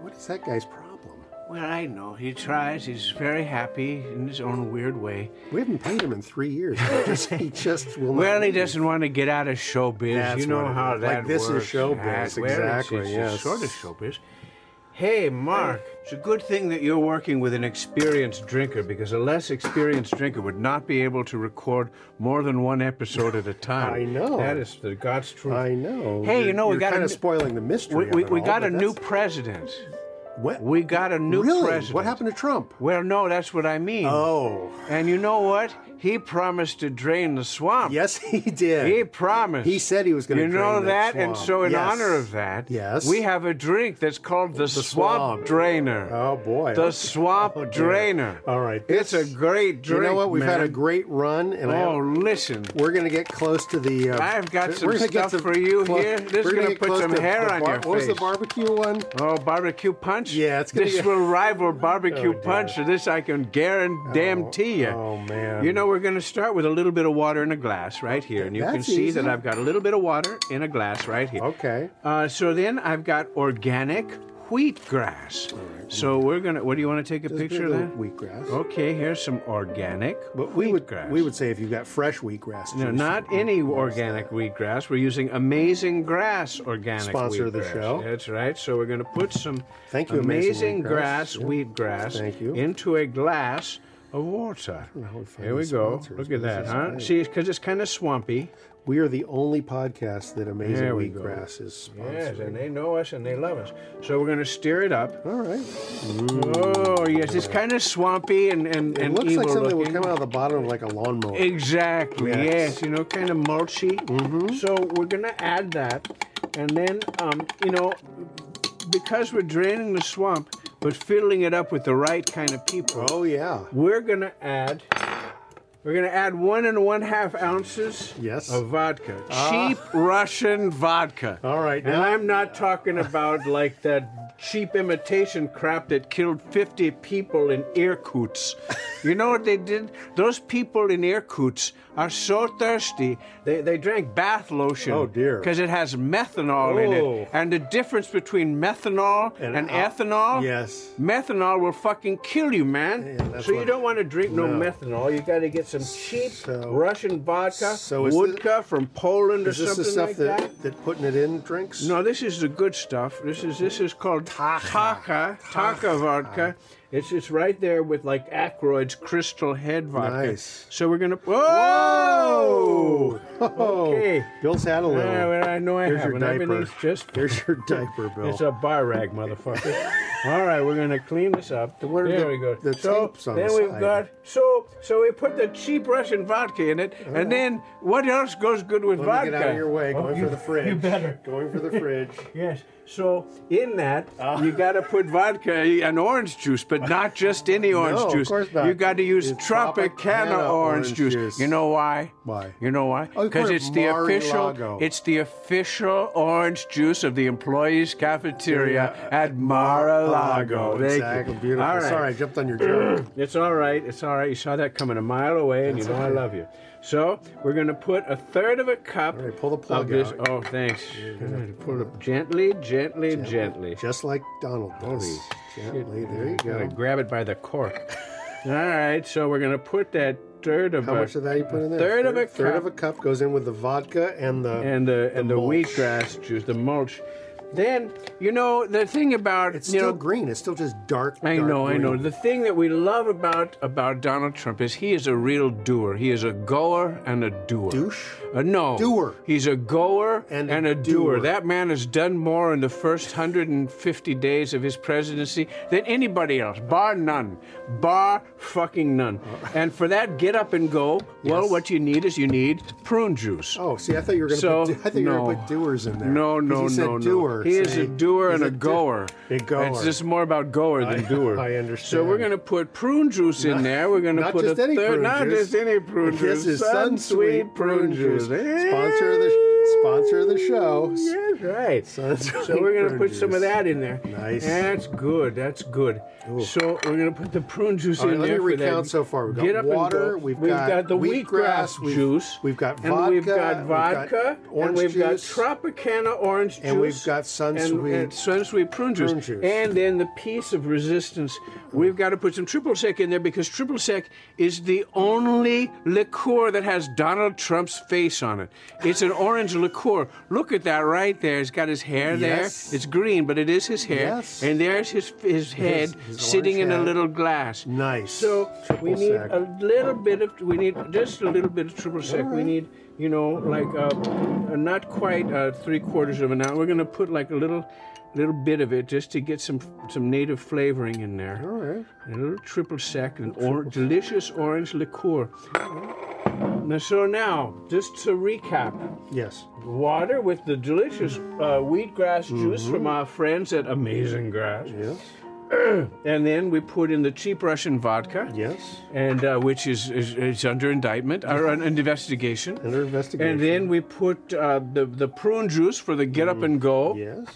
Speaker 3: What is that guy's problem?
Speaker 2: Well, I know. He tries. He's very happy in his own weird way.
Speaker 3: We haven't paid him in three years. He just, he just will not.
Speaker 2: Well, he doesn't want to get out of showbiz.
Speaker 3: That's
Speaker 2: you know
Speaker 3: how it
Speaker 2: how
Speaker 3: is.
Speaker 2: that
Speaker 3: Like, this is showbiz,
Speaker 2: Ah, well, it's-
Speaker 3: exactly,
Speaker 2: It's,
Speaker 3: yes.
Speaker 2: sort of showbiz. Hey, Marc, it's a good thing that you're working with an experienced drinker because a less experienced drinker would not be able to record more than one episode at a time.
Speaker 3: I know.
Speaker 2: That is the God's truth.
Speaker 3: I know.
Speaker 2: Hey, you
Speaker 3: You're-
Speaker 2: know we got
Speaker 3: kind
Speaker 2: a
Speaker 3: of spoiling the mystery.
Speaker 2: We, we, we
Speaker 3: all,
Speaker 2: got a new president.
Speaker 3: What?
Speaker 2: We got a new
Speaker 3: Really?
Speaker 2: president.
Speaker 3: What happened to Trump?
Speaker 2: Well, no, that's what I mean.
Speaker 3: Oh.
Speaker 2: And you know what? He promised to drain the swamp.
Speaker 3: Yes, he did.
Speaker 2: He promised.
Speaker 3: He said he was going to.
Speaker 2: You know that, and so in honor of that,
Speaker 3: Yes.
Speaker 2: we have a drink that's called the, swamp,
Speaker 3: swamp.
Speaker 2: drainer.
Speaker 3: Oh boy.
Speaker 2: The swamp
Speaker 3: Oh,
Speaker 2: drainer.
Speaker 3: All right.
Speaker 2: It's a great drink.
Speaker 3: You know what? We've had a great run, and
Speaker 2: Oh, listen.
Speaker 3: we're going to get close to the. Uh,
Speaker 2: I've got some stuff for you here. This is
Speaker 3: we're
Speaker 2: gonna put some
Speaker 3: to
Speaker 2: hair
Speaker 3: the
Speaker 2: on
Speaker 3: bar-
Speaker 2: your
Speaker 3: What was the barbecue one?
Speaker 2: Oh, barbecue punch?
Speaker 3: Yeah, it's gonna be
Speaker 2: This
Speaker 3: get-
Speaker 2: will rival barbecue
Speaker 3: Oh,
Speaker 2: punch, so this I can guarantee you.
Speaker 3: Oh man.
Speaker 2: You know, we're going to start with a little bit of water in a glass right here. And you can
Speaker 3: That's
Speaker 2: see that. I've got a little bit of water in a glass right here.
Speaker 3: Okay.
Speaker 2: Uh, so then I've got organic wheatgrass. So we're going to, what do you want to take a
Speaker 3: Just
Speaker 2: picture
Speaker 3: a
Speaker 2: of that?
Speaker 3: wheatgrass.
Speaker 2: Okay, here's some organic
Speaker 3: But we would
Speaker 2: wheatgrass.
Speaker 3: we would say if you've got fresh wheatgrass.
Speaker 2: No, not any
Speaker 3: can
Speaker 2: organic
Speaker 3: that.
Speaker 2: wheatgrass. We're using Amazing Grass organic
Speaker 3: Sponsor of the show.
Speaker 2: That's right. So we're going to put some
Speaker 3: Thank you, Amazing
Speaker 2: Amazing
Speaker 3: Wheatgrass.
Speaker 2: Grass
Speaker 3: Yeah.
Speaker 2: wheatgrass
Speaker 3: Thank you.
Speaker 2: into a glass of water.
Speaker 3: know how we find
Speaker 2: Here we go.
Speaker 3: sponsors,
Speaker 2: Look at that, huh?
Speaker 3: great.
Speaker 2: See, because it's kind of swampy.
Speaker 3: We are the only podcast that Amazing
Speaker 2: There we go.
Speaker 3: Wheatgrass is
Speaker 2: Yes, and they know us and they love us. So we're going to stir it up.
Speaker 3: All right.
Speaker 2: Oh, yes, it's kind of swampy and, and,
Speaker 3: It
Speaker 2: and
Speaker 3: looks like something that would come out of the bottom of like a lawnmower.
Speaker 2: Exactly.
Speaker 3: Yes.
Speaker 2: Yes. You know, kind of mulchy. Mm-hmm. So we're gonna add that, and then um, you know, because we're draining the swamp, but filling it up with the right kind of people.
Speaker 3: Oh yeah.
Speaker 2: We're gonna add. We're gonna add one and one half ounces
Speaker 3: Yes.
Speaker 2: of vodka,
Speaker 3: Ah.
Speaker 2: cheap Russian vodka.
Speaker 3: All right.
Speaker 2: And
Speaker 3: Now
Speaker 2: I'm not talking about like that cheap imitation crap that killed 50 people in Irkutsk. You know what they did? Those people in Irkutsk are so thirsty, they, they drank bath lotion.
Speaker 3: Oh, dear.
Speaker 2: Because it has methanol in
Speaker 3: Oh.
Speaker 2: it. And the difference between methanol
Speaker 3: And
Speaker 2: and, ethanol,
Speaker 3: Yes.
Speaker 2: methanol will fucking kill you, man.
Speaker 3: Yeah,
Speaker 2: so you don't want to drink no,
Speaker 3: No.
Speaker 2: methanol. You got to get some cheap
Speaker 3: So-
Speaker 2: Russian vodka,
Speaker 3: So
Speaker 2: vodka from Poland or
Speaker 3: Is this
Speaker 2: something
Speaker 3: the stuff
Speaker 2: like
Speaker 3: that,
Speaker 2: that.
Speaker 3: that putting it in drinks?
Speaker 2: No, this is the good stuff. This is this is called Taaka Taaka vodka. It's it's right there with like Aykroyd's Crystal Head vodka.
Speaker 3: Nice.
Speaker 2: So we're gonna. Whoa! Okay.
Speaker 3: Bill's had a little.
Speaker 2: Well, I know I
Speaker 3: Here's your
Speaker 2: haven't.
Speaker 3: diaper.
Speaker 2: Just.
Speaker 3: Here's your diaper, Bill.
Speaker 2: It's a bar rag, motherfucker. All right, we're gonna clean this up.
Speaker 3: What are
Speaker 2: there
Speaker 3: the-
Speaker 2: we go.
Speaker 3: the
Speaker 2: so
Speaker 3: tapes on
Speaker 2: then
Speaker 3: the
Speaker 2: we've
Speaker 3: side?
Speaker 2: got so so we put the cheap Russian vodka in it, and uh-huh. then what else goes good with
Speaker 3: Let
Speaker 2: vodka?
Speaker 3: me get out of your way.
Speaker 2: Oh,
Speaker 3: Going
Speaker 2: you-
Speaker 3: for the fridge.
Speaker 2: You better.
Speaker 3: Going for the fridge.
Speaker 2: Yes. So in that,
Speaker 3: Ah.
Speaker 2: you got to put vodka and orange juice, but not just any orange
Speaker 3: No, of
Speaker 2: juice.
Speaker 3: course not.
Speaker 2: You got to use
Speaker 3: It's
Speaker 2: Tropicana,
Speaker 3: Tropicana
Speaker 2: orange,
Speaker 3: orange
Speaker 2: juice.
Speaker 3: juice.
Speaker 2: You know why?
Speaker 3: Why?
Speaker 2: You know why?
Speaker 3: Oh, you
Speaker 2: Because
Speaker 3: put
Speaker 2: it's the official. It's the official orange juice of the employees' cafeteria at Mar-a-Lago.
Speaker 3: Oh,
Speaker 2: Thank you.
Speaker 3: exactly. Beautiful.
Speaker 2: All right.
Speaker 3: Sorry, I jumped on your joke.
Speaker 2: It's all right. It's all right. You saw that coming a mile away, and you know I love you. So we're going to put a third of a cup
Speaker 3: All right, pull the plug
Speaker 2: of this.
Speaker 3: out.
Speaker 2: Oh, thanks. Pull it gently, gently, gently.
Speaker 3: Just like Donald does.
Speaker 2: Holy
Speaker 3: Gently. There you
Speaker 2: Gotta grab it by the cork. All right, so we're gonna put that third of
Speaker 3: How
Speaker 2: a
Speaker 3: much of that you put in there?
Speaker 2: third of a
Speaker 3: Third
Speaker 2: cup
Speaker 3: of a cup goes in with the vodka and the
Speaker 2: and the and the
Speaker 3: mulch.
Speaker 2: wheatgrass juice, the mulch. Then you know the thing about
Speaker 3: It's still
Speaker 2: know
Speaker 3: green. It's still just dark.
Speaker 2: I
Speaker 3: dark
Speaker 2: know, I know. The thing that we love about about Donald Trump is he is a real doer. He is a goer and a doer.
Speaker 3: Douche?
Speaker 2: Uh, no.
Speaker 3: Doer.
Speaker 2: He's a goer
Speaker 3: And
Speaker 2: and,
Speaker 3: a
Speaker 2: a, doer.
Speaker 3: doer.
Speaker 2: That man has done more in the first 150 days of his presidency than anybody else, bar none. Bar fucking none. And for that get up and go, well,
Speaker 3: Yes.
Speaker 2: what you need is you need prune juice.
Speaker 3: Oh, see, I thought you were going to
Speaker 2: So,
Speaker 3: put. I thought you were
Speaker 2: no.
Speaker 3: going to put doers in there.
Speaker 2: No, no,
Speaker 3: said
Speaker 2: no,
Speaker 3: doer.
Speaker 2: He is a doer
Speaker 3: He's
Speaker 2: and a,
Speaker 3: do-
Speaker 2: goer.
Speaker 3: A goer.
Speaker 2: It's just more about goer than
Speaker 3: I-
Speaker 2: doer.
Speaker 3: I understand.
Speaker 2: So we're going to put prune juice in
Speaker 3: Not-
Speaker 2: there. We're going to put
Speaker 3: just
Speaker 2: a
Speaker 3: any
Speaker 2: third, not
Speaker 3: juice.
Speaker 2: just any prune
Speaker 3: This
Speaker 2: juice.
Speaker 3: is
Speaker 2: Sun
Speaker 3: Sunsweet
Speaker 2: prune juice.
Speaker 3: Sponsor of the sponsor of the show.
Speaker 2: Yes, right.
Speaker 3: Sunsweet
Speaker 2: So we're going to
Speaker 3: prune
Speaker 2: put some of that in there.
Speaker 3: Nice.
Speaker 2: That's good. That's good. So we're going to put the prune juice
Speaker 3: right,
Speaker 2: in
Speaker 3: let me
Speaker 2: there. for that.
Speaker 3: recount so far. We've got water,
Speaker 2: go.
Speaker 3: we've
Speaker 2: we've
Speaker 3: got
Speaker 2: the
Speaker 3: wheatgrass,
Speaker 2: wheatgrass
Speaker 3: we've-
Speaker 2: juice.
Speaker 3: we've got
Speaker 2: and we've
Speaker 3: vodka, we've got
Speaker 2: vodka, and we've
Speaker 3: juice,
Speaker 2: got Tropicana orange juice,
Speaker 3: and we've got
Speaker 2: and,
Speaker 3: Sunsweet
Speaker 2: and Sunsweet prune juice.
Speaker 3: prune juice.
Speaker 2: and then the piece of resistance. We've got to put some triple sec in there because triple sec is the only liqueur that has Donald Trump's face on it. It's an orange liqueur. Look at that right there. He's got his hair
Speaker 3: Yes.
Speaker 2: there. It's green, but it is his hair.
Speaker 3: Yes.
Speaker 2: And there's his his head
Speaker 3: his
Speaker 2: sitting in a little glass.
Speaker 3: Nice.
Speaker 2: So we need
Speaker 3: sec.
Speaker 2: a little bit of we need just a little bit of triple sec. We need you know like uh, uh, not quite uh, three quarters of an ounce. We're gonna put like a little little bit of it just to get some some native flavoring in there.
Speaker 3: All right.
Speaker 2: A little triple sec and or- delicious orange liqueur. Now, so now, just to recap,
Speaker 3: Yes.
Speaker 2: water with the delicious uh, wheatgrass juice
Speaker 3: Mm-hmm.
Speaker 2: from our friends at Amazing Grass.
Speaker 3: Yes.
Speaker 2: And then we put in the cheap Russian vodka.
Speaker 3: Yes.
Speaker 2: And uh, which is, is, is under indictment or an investigation.
Speaker 3: Under investigation.
Speaker 2: And then we put uh, the the prune juice for the get up and go.
Speaker 3: Yes.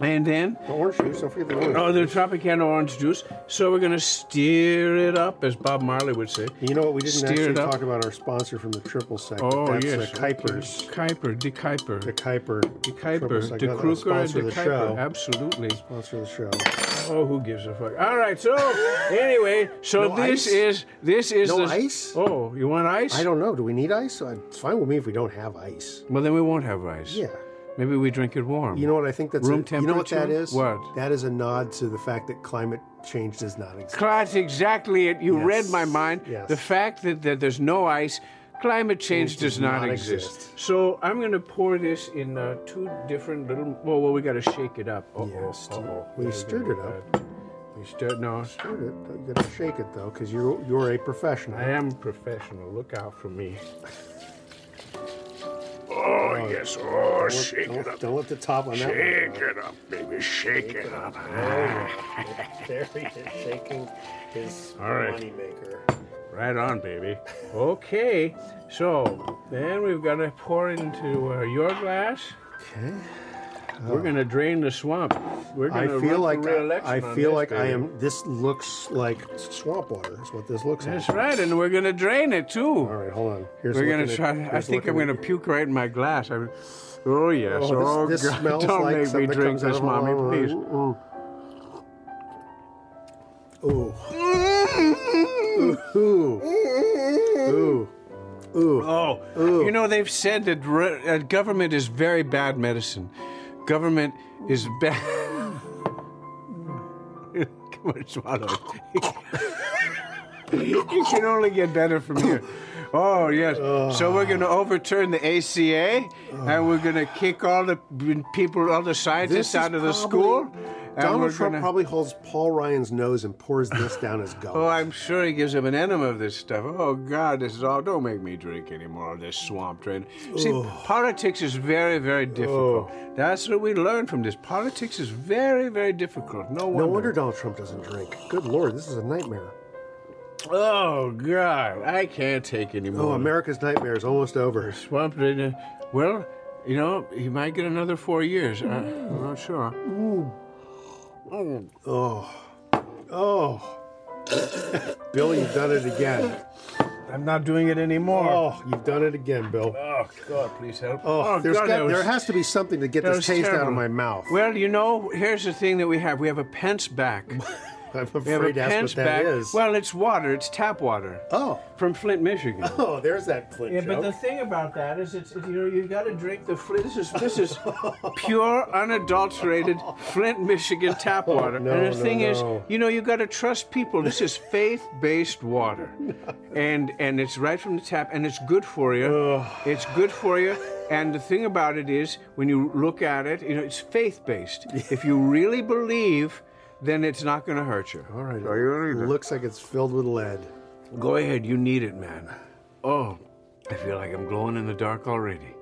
Speaker 2: And then
Speaker 3: The orange juice. Don't forget the orange.
Speaker 2: oh, the Tropicana orange juice. So we're gonna steer it up, as Bob Marley would say.
Speaker 3: You know what? We didn't
Speaker 2: Steer
Speaker 3: actually talk about our sponsor from the triple sec.
Speaker 2: Oh
Speaker 3: that's
Speaker 2: yes,
Speaker 3: the Kuipers.
Speaker 2: Kuiper, DeKuyper,
Speaker 3: The Kuiper. DeKuyper.
Speaker 2: De Kruger, and De
Speaker 3: the
Speaker 2: Kuiper. Absolutely.
Speaker 3: Sponsor of the show.
Speaker 2: Oh, who gives a fuck? All right. So anyway, so
Speaker 3: No
Speaker 2: this
Speaker 3: ice?
Speaker 2: is this is
Speaker 3: No
Speaker 2: the,
Speaker 3: ice?
Speaker 2: Oh, you want ice?
Speaker 3: I don't know. Do we need ice? Uh, it's fine with me if we don't have ice.
Speaker 2: Well, then we won't have ice.
Speaker 3: Yeah.
Speaker 2: Maybe we drink it warm.
Speaker 3: You know what I think that's
Speaker 2: room
Speaker 3: a, You know what that
Speaker 2: temperature?
Speaker 3: is?
Speaker 2: What?
Speaker 3: That is a nod to the fact that climate change does not exist.
Speaker 2: That's exactly it. You
Speaker 3: Yes.
Speaker 2: read my mind.
Speaker 3: Yes.
Speaker 2: The fact that, that there's no ice, climate change does not, exist. So I'm going to pour this in uh, two different little. Well, well, we got to shake it up. Uh-oh,
Speaker 3: Yes.
Speaker 2: uh-oh.
Speaker 3: We stirred it up.
Speaker 2: that? We stirred. No,
Speaker 3: Stirred it. You gotta shake it though, because you're you're a professional.
Speaker 2: I am professional. Look out for me. Oh yes. Oh,
Speaker 3: Don't
Speaker 2: shake
Speaker 3: don't,
Speaker 2: it up.
Speaker 3: Don't let the top on that one.
Speaker 2: Shake it up, baby. Shake it up.
Speaker 3: There he is, shaking his
Speaker 2: All right.
Speaker 3: money maker.
Speaker 2: Right on, baby. Okay, so then we've got to pour into uh, your glass.
Speaker 3: Okay.
Speaker 2: We're going to drain the swamp. We're
Speaker 3: I
Speaker 2: going to
Speaker 3: feel like I, I feel
Speaker 2: this,
Speaker 3: like I am. This looks like swamp water. Is what this looks
Speaker 2: That's
Speaker 3: like.
Speaker 2: right, and we're going to drain it too.
Speaker 3: All right, hold on. Here's
Speaker 2: we're going
Speaker 3: looking
Speaker 2: to
Speaker 3: at-
Speaker 2: try. I think I'm to puke right in my glass. I, oh yes.
Speaker 3: Oh, this-
Speaker 2: Oh,
Speaker 3: this
Speaker 2: God.
Speaker 3: smells
Speaker 2: Don't
Speaker 3: like
Speaker 2: make me drink this, mommy, please.
Speaker 3: Ooh. Ooh. Ooh. Ooh. Ooh.
Speaker 2: Oh, you know they've said that re- uh, government is very bad medicine. Government is bad. Come on, swallow you can only get better from here. Oh yes. So we're going to overturn the ACA, and we're going to kick all the people, all the scientists out of the
Speaker 3: probably-
Speaker 2: school.
Speaker 3: Donald Trump
Speaker 2: gonna-
Speaker 3: probably holds Paul Ryan's nose and pours this down his gullet.
Speaker 2: Oh, I'm sure he gives him an enema of this stuff. Oh God, this is all. Don't make me drink any more of this swamp drain. See, politics is very, very difficult. That's what we learned from this. Politics is very, very difficult. No wonder.
Speaker 3: No wonder Donald Trump doesn't drink. Good lord, this is a nightmare.
Speaker 2: Oh God, I can't take any more.
Speaker 3: Oh, America's nightmare is almost over.
Speaker 2: Swamp drain. uh, Well, you know, he might get another four years. Uh, I'm not sure.
Speaker 3: Oh. Oh. oh. Bill, you've done it again.
Speaker 2: I'm not doing it anymore.
Speaker 3: Oh, you've done it again, Bill.
Speaker 2: Oh God, please help.
Speaker 3: Oh, oh there's
Speaker 2: God,
Speaker 3: got,
Speaker 2: was-
Speaker 3: there has to be something to get this taste out of my mouth.
Speaker 2: Well, you know, here's the thing that we have. We have a pence back.
Speaker 3: I'm
Speaker 2: We
Speaker 3: afraid to ask what that
Speaker 2: back.
Speaker 3: is.
Speaker 2: Well, it's water. It's tap water.
Speaker 3: Oh.
Speaker 2: From Flint, Michigan.
Speaker 3: Oh, there's that Flint
Speaker 2: Yeah, but the thing about that is, it's you know you got to drink the Flint. This is this is pure, unadulterated Flint, Michigan tap oh, water.
Speaker 3: no,
Speaker 2: and the
Speaker 3: no,
Speaker 2: thing is, you know, you got to trust people. This is faith-based water, and and it's right from the tap, and it's good for you. It's good for you. And the thing about it is, when you look at it, you know, it's faith-based. if you really believe, then it's not going to hurt you.
Speaker 3: All right.
Speaker 2: Are you?
Speaker 3: It looks like it's filled with lead.
Speaker 2: Go ahead, you need it, man. Oh, I feel like I'm glowing in the dark already.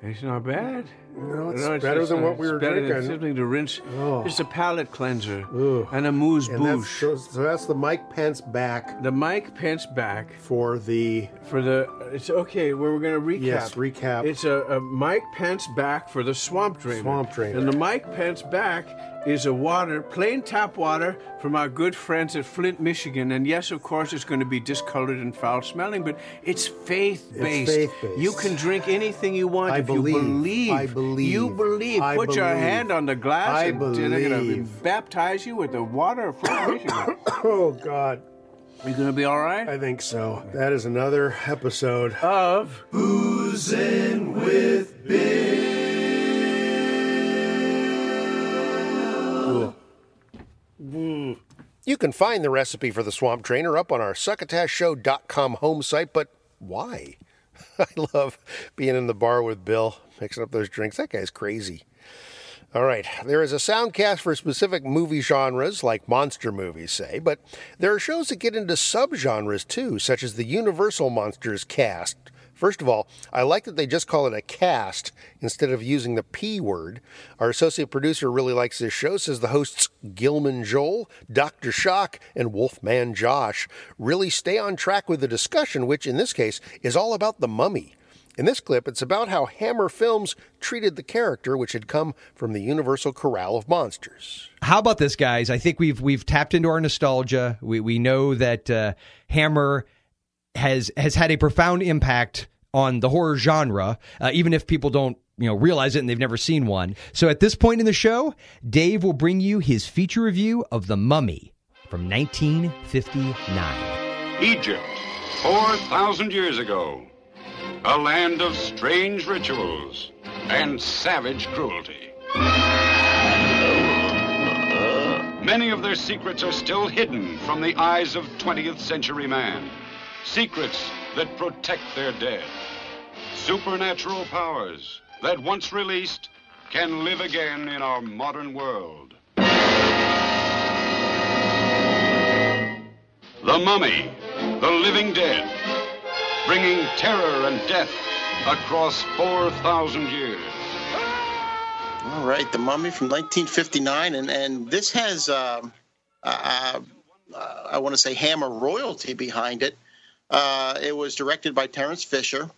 Speaker 2: It's not bad.
Speaker 3: No, it's better
Speaker 2: just,
Speaker 3: than
Speaker 2: uh,
Speaker 3: what we were
Speaker 2: better than
Speaker 3: drinking.
Speaker 2: Something to rinse.
Speaker 3: Oh.
Speaker 2: Just a palate cleanser and a moose
Speaker 3: And that's, so, so that's the Mike Pence back
Speaker 2: The Mike Pence back
Speaker 3: for the
Speaker 2: for the. It's okay. We're going to recap.
Speaker 3: Yes, recap.
Speaker 2: It's a, a Mike Pence back for the Swamp Drainer.
Speaker 3: Swamp Drainer.
Speaker 2: And the Mike Pence back is a water, plain tap water from our good friends at Flint, Michigan. And yes, of course, it's going to be discolored and foul smelling, but it's faith based.
Speaker 3: It's.
Speaker 2: You can drink anything you want
Speaker 3: I
Speaker 2: if
Speaker 3: believe.
Speaker 2: you believe.
Speaker 3: I believe.
Speaker 2: You believe.
Speaker 3: I
Speaker 2: Put your hand on the glass
Speaker 3: I
Speaker 2: and they're going to
Speaker 3: believe.
Speaker 2: baptize you with the water of Flint, Michigan.
Speaker 3: oh God, Are
Speaker 2: You going to be all right?
Speaker 3: I think so. That is another episode
Speaker 2: Of
Speaker 1: Boozing with
Speaker 3: You can find the recipe for the swamp trainer up on our succotashshow.com home site, but why? I love being in the bar with Bill, mixing up those drinks. That guy's crazy. All right, there is a soundcast for specific movie genres, like monster movies, say, but there are shows that get into subgenres too, such as the Universal Monsters cast. First of all, I like that they just call it a cast instead of using the P word. Our associate producer really likes this show, says the hosts Gilman Joel, Dr. Shock, and Wolfman Josh really stay on track with the discussion, which in this case is all about the mummy. In this clip, it's about how Hammer Films treated the character, which had come from the Universal Corral of Monsters.
Speaker 17: How about this, guys? I think we've we've tapped into our nostalgia. We we know that uh, Hammer has has had a profound impact on the horror genre, uh, even if people don't you know realize it and they've never seen one. So at this point in the show, Dave will bring you his feature review of The Mummy from 1959.
Speaker 18: Egypt, 4,000 years ago. A land of strange rituals and savage cruelty. Many of their secrets are still hidden from the eyes of 20th century man. Secrets that protect their dead. Supernatural powers that once released can live again in our modern world. The Mummy, the living dead, bringing terror and death across 4,000 years.
Speaker 19: All right, The Mummy from 1959, and and this has um, uh, uh, I want to say Hammer royalty behind it. Uh, it was directed by Terrence Fisher,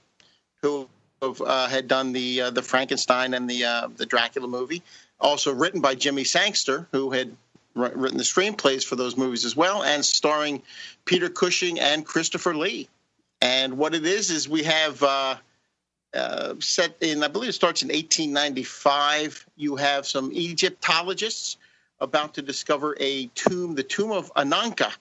Speaker 19: who uh, had done the uh, the Frankenstein and the uh, the Dracula movie. Also written by Jimmy Sangster, who had wr- written the screenplays for those movies as well, and starring Peter Cushing and Christopher Lee. And what it is is we have uh, uh, set in, I believe it starts in 1895. You have some Egyptologists about to discover a tomb, the tomb of Ananka,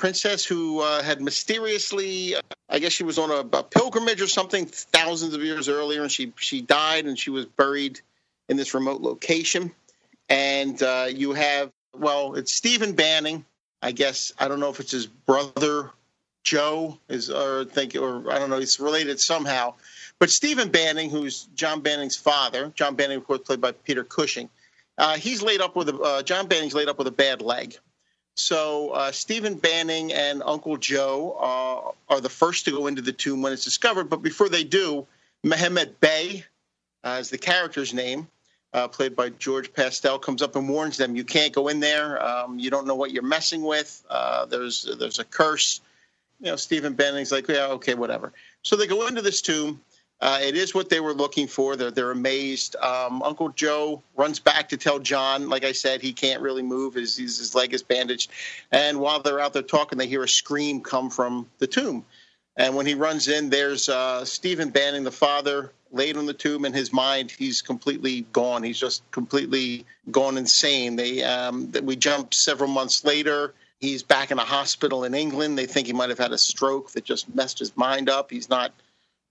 Speaker 19: princess who uh, had mysteriously, I guess she was on a, a pilgrimage or something thousands of years earlier, and she she died and she was buried in this remote location. And uh, you have, well, it's Stephen Banning. I guess I don't know if it's his brother Joe is, or think, or I don't know, he's related somehow. But Stephen Banning, who's John Banning's father, John Banning, of course, played by Peter Cushing, uh, he's laid up with a, uh, John Banning's laid up with a bad leg. So uh, Stephen Banning and Uncle Joe uh, are the first to go into the tomb when it's discovered. But before they do, Mehemet Bey uh, is the character's name, uh, played by George Pastell, comes up and warns them: you can't go in there. Um, you don't know what you're messing with. Uh, there's there's a curse. You know, Stephen Banning's like, yeah, okay, whatever. So they go into this tomb. Uh, it is what they were looking for. They're, they're amazed. Um, Uncle Joe runs back to tell John, like I said, he can't really move. His, his, leg is bandaged. And while they're out there talking, they hear a scream come from the tomb. And when he runs in, there's uh, Stephen Banning, the father, laid on the tomb. In his mind, he's completely gone. He's just completely gone insane. They um, we jump several months later. He's back in a hospital in England. They think he might have had a stroke that just messed his mind up. He's not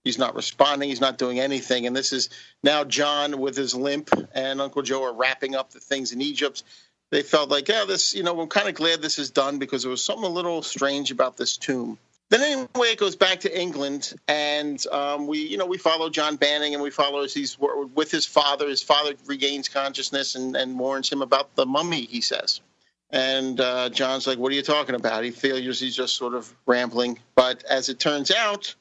Speaker 19: he's not responding. He's not doing anything. And this is now John with his limp and Uncle Joe are wrapping up the things in Egypt. They felt like, yeah, this, you know, I'm kind of glad this is done because there was something a little strange about this tomb. Then anyway, it goes back to England, and um, we, you know, we follow John Banning, and we follow as he's with his father. His father regains consciousness and, and warns him about the mummy. He says, and uh, John's like, "What are you talking about?" He figures he's just sort of rambling, but as it turns out,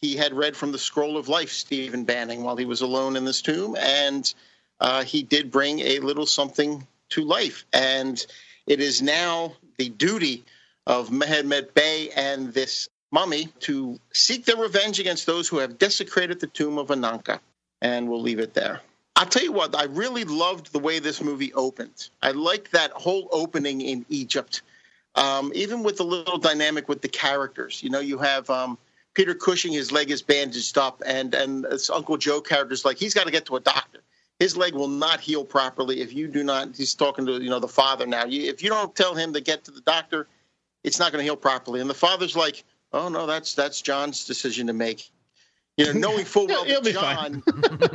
Speaker 19: he had read from the Scroll of Life, Stephen Banning, while he was alone in this tomb, and uh, he did bring a little something to life, and it is now the duty of Mehemet Bey and this mummy to seek their revenge against those who have desecrated the tomb of Ananka. And we'll leave it there. I'll tell you what, I really loved the way this movie opened. I liked that whole opening in Egypt, um, even with the little dynamic with the characters. You know, you have um, Peter Cushing, his leg is bandaged up, and and this Uncle Joe character's like he's got to get to a doctor. His leg will not heal properly if you do not. He's talking to you know the father now. You, if you don't tell him to get to the doctor, it's not going to heal properly. And the father's like, "Oh no, that's that's John's decision to make." You know, knowing full well that John,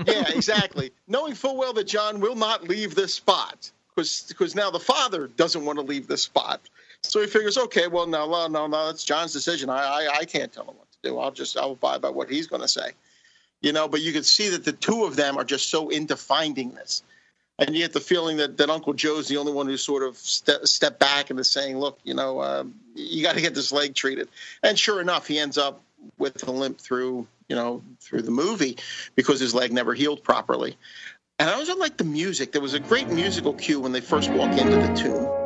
Speaker 19: yeah, exactly. Knowing full well that John will not leave this spot because because now the father doesn't want to leave this spot. So he figures, okay, well, no, no, no, no, that's John's decision. I, I, I can't tell him I'll just I'll abide by what he's going to say. You know, but you could see that the two of them are just so into finding this and you get the feeling that, that Uncle Joe's the only one who sort of ste- stepped back and is saying, "Look, you know, uh, you got to get this leg treated." And sure enough, he ends up with a limp through, you know, through the movie because his leg never healed properly. And I also like the music. There was a great musical cue when they first walk into the tomb.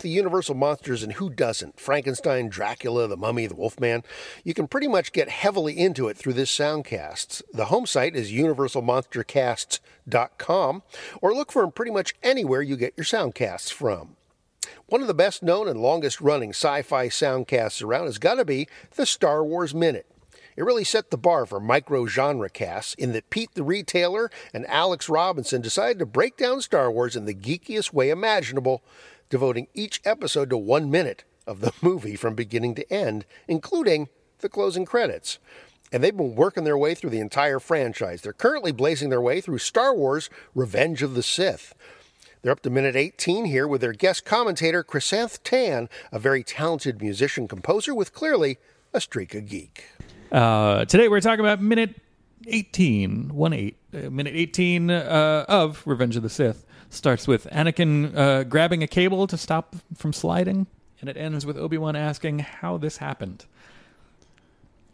Speaker 3: Like the Universal monsters and who doesn't, Frankenstein, Dracula, the Mummy, the Wolfman, you can pretty much get heavily into it through this soundcast. The home site is universalmonstercasts.com or look for them pretty much anywhere you get your soundcasts from. One of the best known and longest running sci fi soundcasts around has got to be the Star Wars Minute. It really set the bar for micro genre casts in that Pete the Retailer and Alex Robinson decided to break down Star Wars in the geekiest way imaginable, devoting each episode to one minute of the movie from beginning to end, including the closing credits. And they've been working their way through the entire franchise. They're currently blazing their way through Star Wars Revenge of the Sith. They're up to minute 18 here with their guest commentator, Chrysanthe Tan, a very talented musician composer with clearly a streak of geek.
Speaker 20: Uh, today we're talking about minute 18, 1 8. Uh, minute 18 uh, of Revenge of the Sith starts with Anakin uh, grabbing a cable to stop from sliding, and it ends with Obi Wan asking how this happened.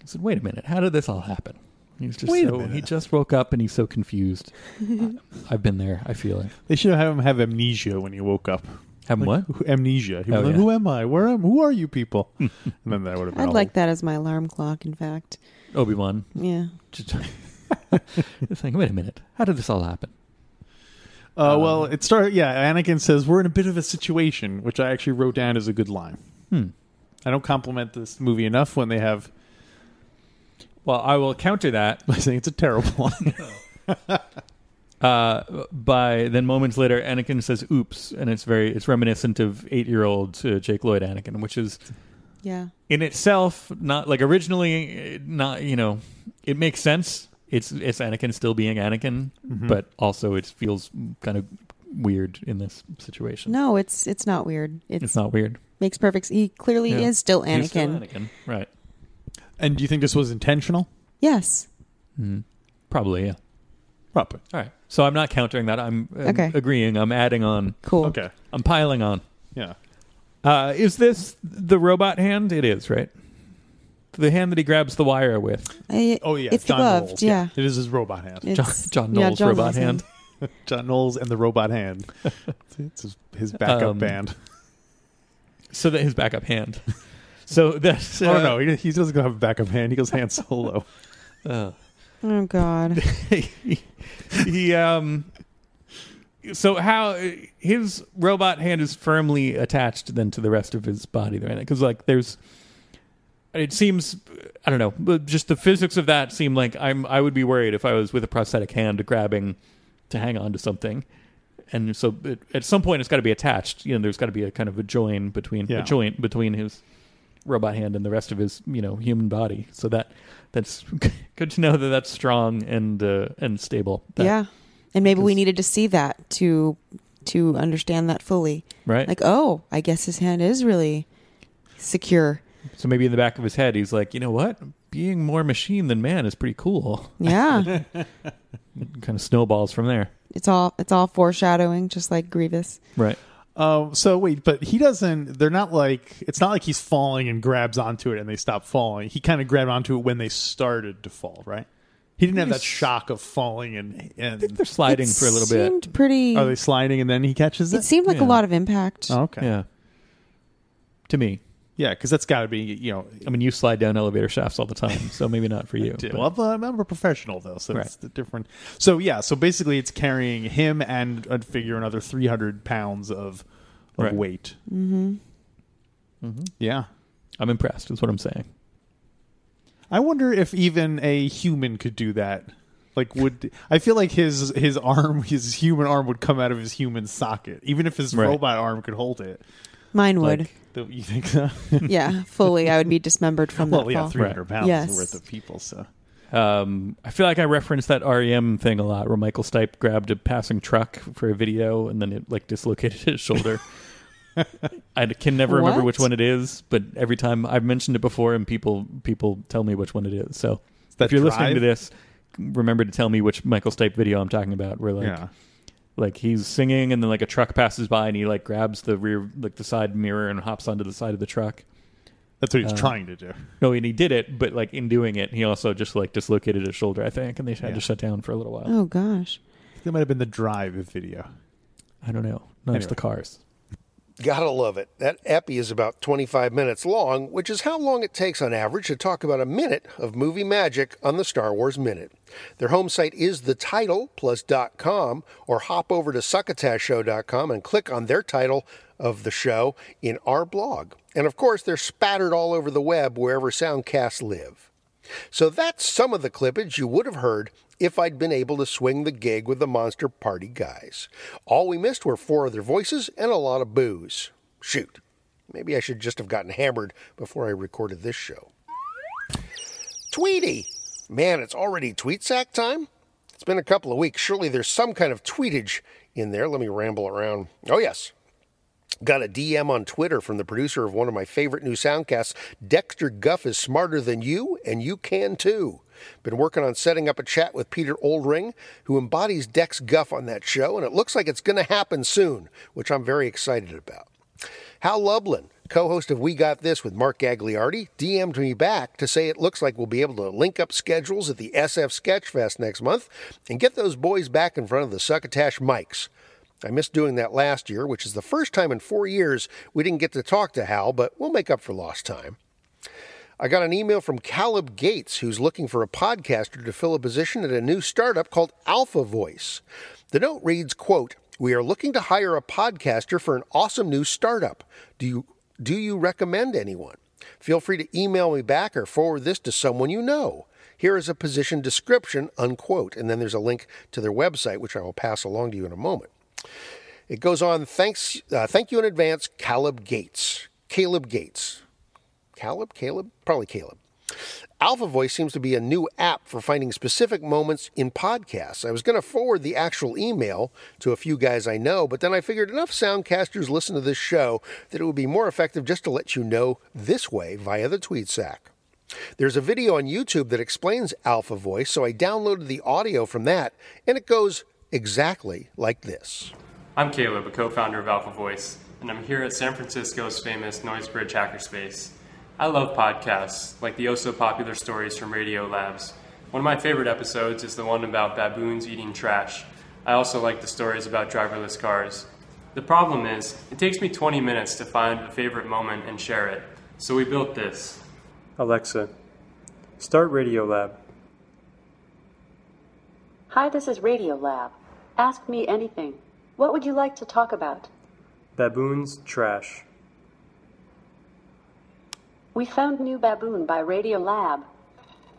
Speaker 20: I said, wait a minute, how did this all happen? He's just
Speaker 11: Wait
Speaker 20: so
Speaker 11: minute.
Speaker 20: he just woke up and he's so confused. I- I've been there. I feel it.
Speaker 11: They should have him have amnesia when he woke up.
Speaker 20: Have him
Speaker 11: Like,
Speaker 20: what?
Speaker 11: Amnesia. He
Speaker 20: Oh,
Speaker 11: was like,
Speaker 20: yeah.
Speaker 11: "Who am I? Where am? Who are you people?" and then that would have been.
Speaker 21: I'd
Speaker 11: all-
Speaker 21: like that as my alarm clock. In fact,
Speaker 20: Obi Wan.
Speaker 21: Yeah.
Speaker 20: Just, just like, wait a minute, how did this all happen?
Speaker 11: Uh, well, it started. Yeah, Anakin says we're in a bit of a situation, which I actually wrote down as a good line.
Speaker 20: Hmm.
Speaker 11: I don't compliment this movie enough when they have.
Speaker 20: Well, I will counter that
Speaker 11: by saying it's a terrible one.
Speaker 20: uh, by then moments later, Anakin says "oops," and it's very it's reminiscent of eight year old uh, Jake Lloyd Anakin, which is
Speaker 21: yeah.
Speaker 20: in itself not like originally uh, not you know it makes sense. It's it's Anakin still being Anakin,
Speaker 21: Mhm.
Speaker 20: but also it feels kind of weird in this situation.
Speaker 21: No, it's it's not weird. It's,
Speaker 20: It's not weird.
Speaker 21: Makes perfect. He clearly
Speaker 20: Yeah.
Speaker 21: is still Anakin.
Speaker 20: He's still Anakin, right?
Speaker 11: And do you think this was intentional?
Speaker 21: Yes.
Speaker 20: Mm, probably, yeah.
Speaker 11: Probably.
Speaker 20: All right. So I'm not countering that. I'm, I'm
Speaker 21: Okay.
Speaker 20: agreeing. I'm adding on.
Speaker 21: Cool.
Speaker 11: Okay.
Speaker 20: I'm piling on.
Speaker 11: Yeah.
Speaker 20: Uh, is this the robot hand? It is, right? The hand that he grabs the wire with.
Speaker 21: I-
Speaker 11: Oh yeah,
Speaker 21: it's
Speaker 11: John
Speaker 21: the gloved,
Speaker 11: Knowles.
Speaker 21: yeah.
Speaker 11: it is his robot hand.
Speaker 21: It's-
Speaker 20: John
Speaker 21: yeah,
Speaker 20: Knowles
Speaker 21: John
Speaker 20: robot
Speaker 21: Knowles
Speaker 20: hand.
Speaker 11: John Knowles and the robot hand. it's his, his backup
Speaker 20: Um,
Speaker 11: band.
Speaker 20: So that his backup hand. So that's.
Speaker 11: oh
Speaker 20: uh,
Speaker 11: no, he, he doesn't have a backup hand. He goes hand solo.
Speaker 20: Uh,
Speaker 21: Oh God.
Speaker 20: he um so how his robot hand is firmly attached then to the rest of his body right because like there's it seems I don't know, just the physics of that seem like I'm I would be worried if I was with a prosthetic hand grabbing to hang on to something. And so it, at some point it's got to be attached. You know, there's got to be a kind of a join between
Speaker 22: Yeah.
Speaker 20: a joint between his robot hand and the rest of his, you know, human body. So that that's good to know that that's strong and uh, and stable. That-
Speaker 21: yeah, and maybe we needed to see that to to understand that fully.
Speaker 20: Right.
Speaker 21: Like, oh, I guess his hand is really secure.
Speaker 20: So maybe in the back of his head he's like, "You know what? Being more machine than man is pretty cool."
Speaker 21: Yeah.
Speaker 20: Kind of snowballs from there.
Speaker 21: It's all it's all foreshadowing, just like Grievous.
Speaker 20: Right.
Speaker 22: Um, so wait, but he doesn't. They're not like it's not like he's falling and grabs onto it and they stop falling. He kind of grabbed onto it when they started to fall, right? He didn't have that shock of falling and. and I think
Speaker 20: they're sliding
Speaker 21: It for a little bit. seemed pretty-
Speaker 22: Are they sliding and then he catches it?
Speaker 21: It seemed like a lot of impact.
Speaker 22: Oh, okay.
Speaker 20: Yeah. To me.
Speaker 22: Yeah, because that's got to be you know.
Speaker 20: I mean, you slide down elevator shafts all the time, so maybe not for you.
Speaker 22: I do.
Speaker 20: but-
Speaker 22: Well, I'm a- I'm a professional though, so
Speaker 20: Right.
Speaker 22: it's the different. So yeah, so basically, it's carrying him and I'd figure another 300 pounds of, of
Speaker 20: Right.
Speaker 22: weight.
Speaker 21: Mm-hmm.
Speaker 22: Yeah,
Speaker 20: I'm impressed. Is what I'm saying.
Speaker 22: I wonder if even a human could do that. Like, would I feel like his his arm, his human arm, would come out of his human socket, even if his
Speaker 20: Right.
Speaker 22: robot arm could hold it.
Speaker 21: Mine would.
Speaker 22: Like, the- you think so?
Speaker 21: yeah, fully. I would be dismembered from
Speaker 22: well,
Speaker 21: that
Speaker 22: yeah,
Speaker 21: fall.
Speaker 22: 300 pounds
Speaker 21: Yes.
Speaker 22: worth of people. So
Speaker 20: Um, I feel like I referenced that REM thing a lot, where Michael Stipe grabbed a passing truck for a video, and then it like dislocated his shoulder. I can never remember
Speaker 21: What?
Speaker 20: which one it is, but every time I've mentioned it before, and people people tell me which one it is. So
Speaker 22: that
Speaker 20: if you're listening to this, remember to tell me which Michael Stipe video I'm talking about. Where like,
Speaker 22: Yeah.
Speaker 20: Like he's singing, and then like a truck passes by, and he like grabs the rear, like the side mirror, and hops onto the side of the truck.
Speaker 22: That's what he was
Speaker 20: Uh,
Speaker 22: trying to do.
Speaker 20: No, and he did it, but like in doing it, he also just like dislocated his shoulder, I think, and they had
Speaker 22: Yeah.
Speaker 20: to shut down for a little while.
Speaker 21: Oh gosh.
Speaker 22: that might have been the Drive video.
Speaker 20: I don't know. No, it's the cars.
Speaker 3: Gotta love it. That epi is about 25 minutes long, which is how long it takes on average to talk about a minute of movie magic on the Star Wars Minute. Their home site is the title plus .com or hop over to succotashshow.com and click on their title of the show in our blog. And of course, they're spattered all over the web wherever soundcasts live. So that's some of the clippage you would have heard if I'd been able to swing the gig with the Monster Party guys. All we missed were four of their voices and a lot of booze. Shoot. Maybe I should just have gotten hammered before I recorded this show. Tweety! Man, it's already tweet sack time? It's been a couple of weeks. Surely there's some kind of tweetage in there. Let me ramble around. Oh, yes. Got a DM on Twitter from the producer of one of my favorite new soundcasts. Dexter Guff is smarter than you, and you can too. Been working on setting up a chat with Peter Oldring, who embodies Dex Guff on that show, and it looks like it's going to happen soon, which I'm very excited about. Hal Lublin, co host of We Got This with Mark Gagliardi, DM'd me back to say it looks like we'll be able to link up schedules at the SF Sketchfest next month and get those boys back in front of the Succotash mics. I missed doing that last year, which is the first time in four years we didn't get to talk to Hal, but we'll make up for lost time. I got an email from Caleb Gates, who's looking for a podcaster to fill a position at a new startup called Alpha Voice. The note reads, quote, We are looking to hire a podcaster for an awesome new startup. Do you do you recommend anyone? Feel free to email me back or forward this to someone you know. Here is a position description, unquote. And then there's a link to their website, which I will pass along to you in a moment. It goes on, thanks, uh, thank you in advance, Caleb Gates. Caleb Gates. Caleb? Caleb? Probably Caleb. Alpha Voice seems to be a new app for finding specific moments in podcasts. I was going to forward the actual email to a few guys I know, but then I figured enough soundcasters listen to this show that it would be more effective just to let you know this way via the tweet sack. There's a video on YouTube that explains Alpha Voice, so I downloaded the audio from that, and it goes exactly like this.
Speaker 23: I'm Caleb, a co founder of Alpha Voice, and I'm here at San Francisco's famous Noisebridge Hackerspace. I love podcasts, like the oh so popular stories from Radio Labs. One of my favorite episodes is the one about baboons eating trash. I also like the stories about driverless cars. The problem is, it takes me 20 minutes to find a favorite moment and share it, so we built this. Alexa, start Radio Lab.
Speaker 24: Hi, this is Radiolab. Ask me anything. What would you like to talk about?
Speaker 23: Baboons, trash.
Speaker 24: We found New Baboon by Radio Lab.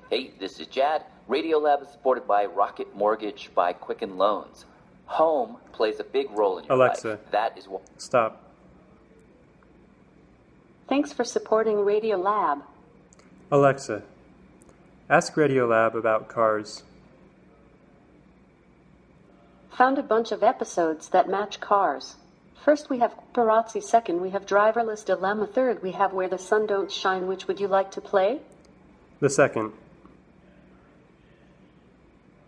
Speaker 25: Hey, this is Jad. Radiolab is supported by Rocket Mortgage by Quicken Loans. Home plays a big role in your
Speaker 23: Alexa.
Speaker 25: life. That is what.
Speaker 23: Stop.
Speaker 24: Thanks for supporting Radio Lab.
Speaker 23: Alexa, ask Radiolab about cars.
Speaker 24: Found a bunch of episodes that match cars. First we have Paparazzi, second we have Driverless Dilemma, third we have Where the Sun Don't Shine. Which would you like to play?
Speaker 23: The second.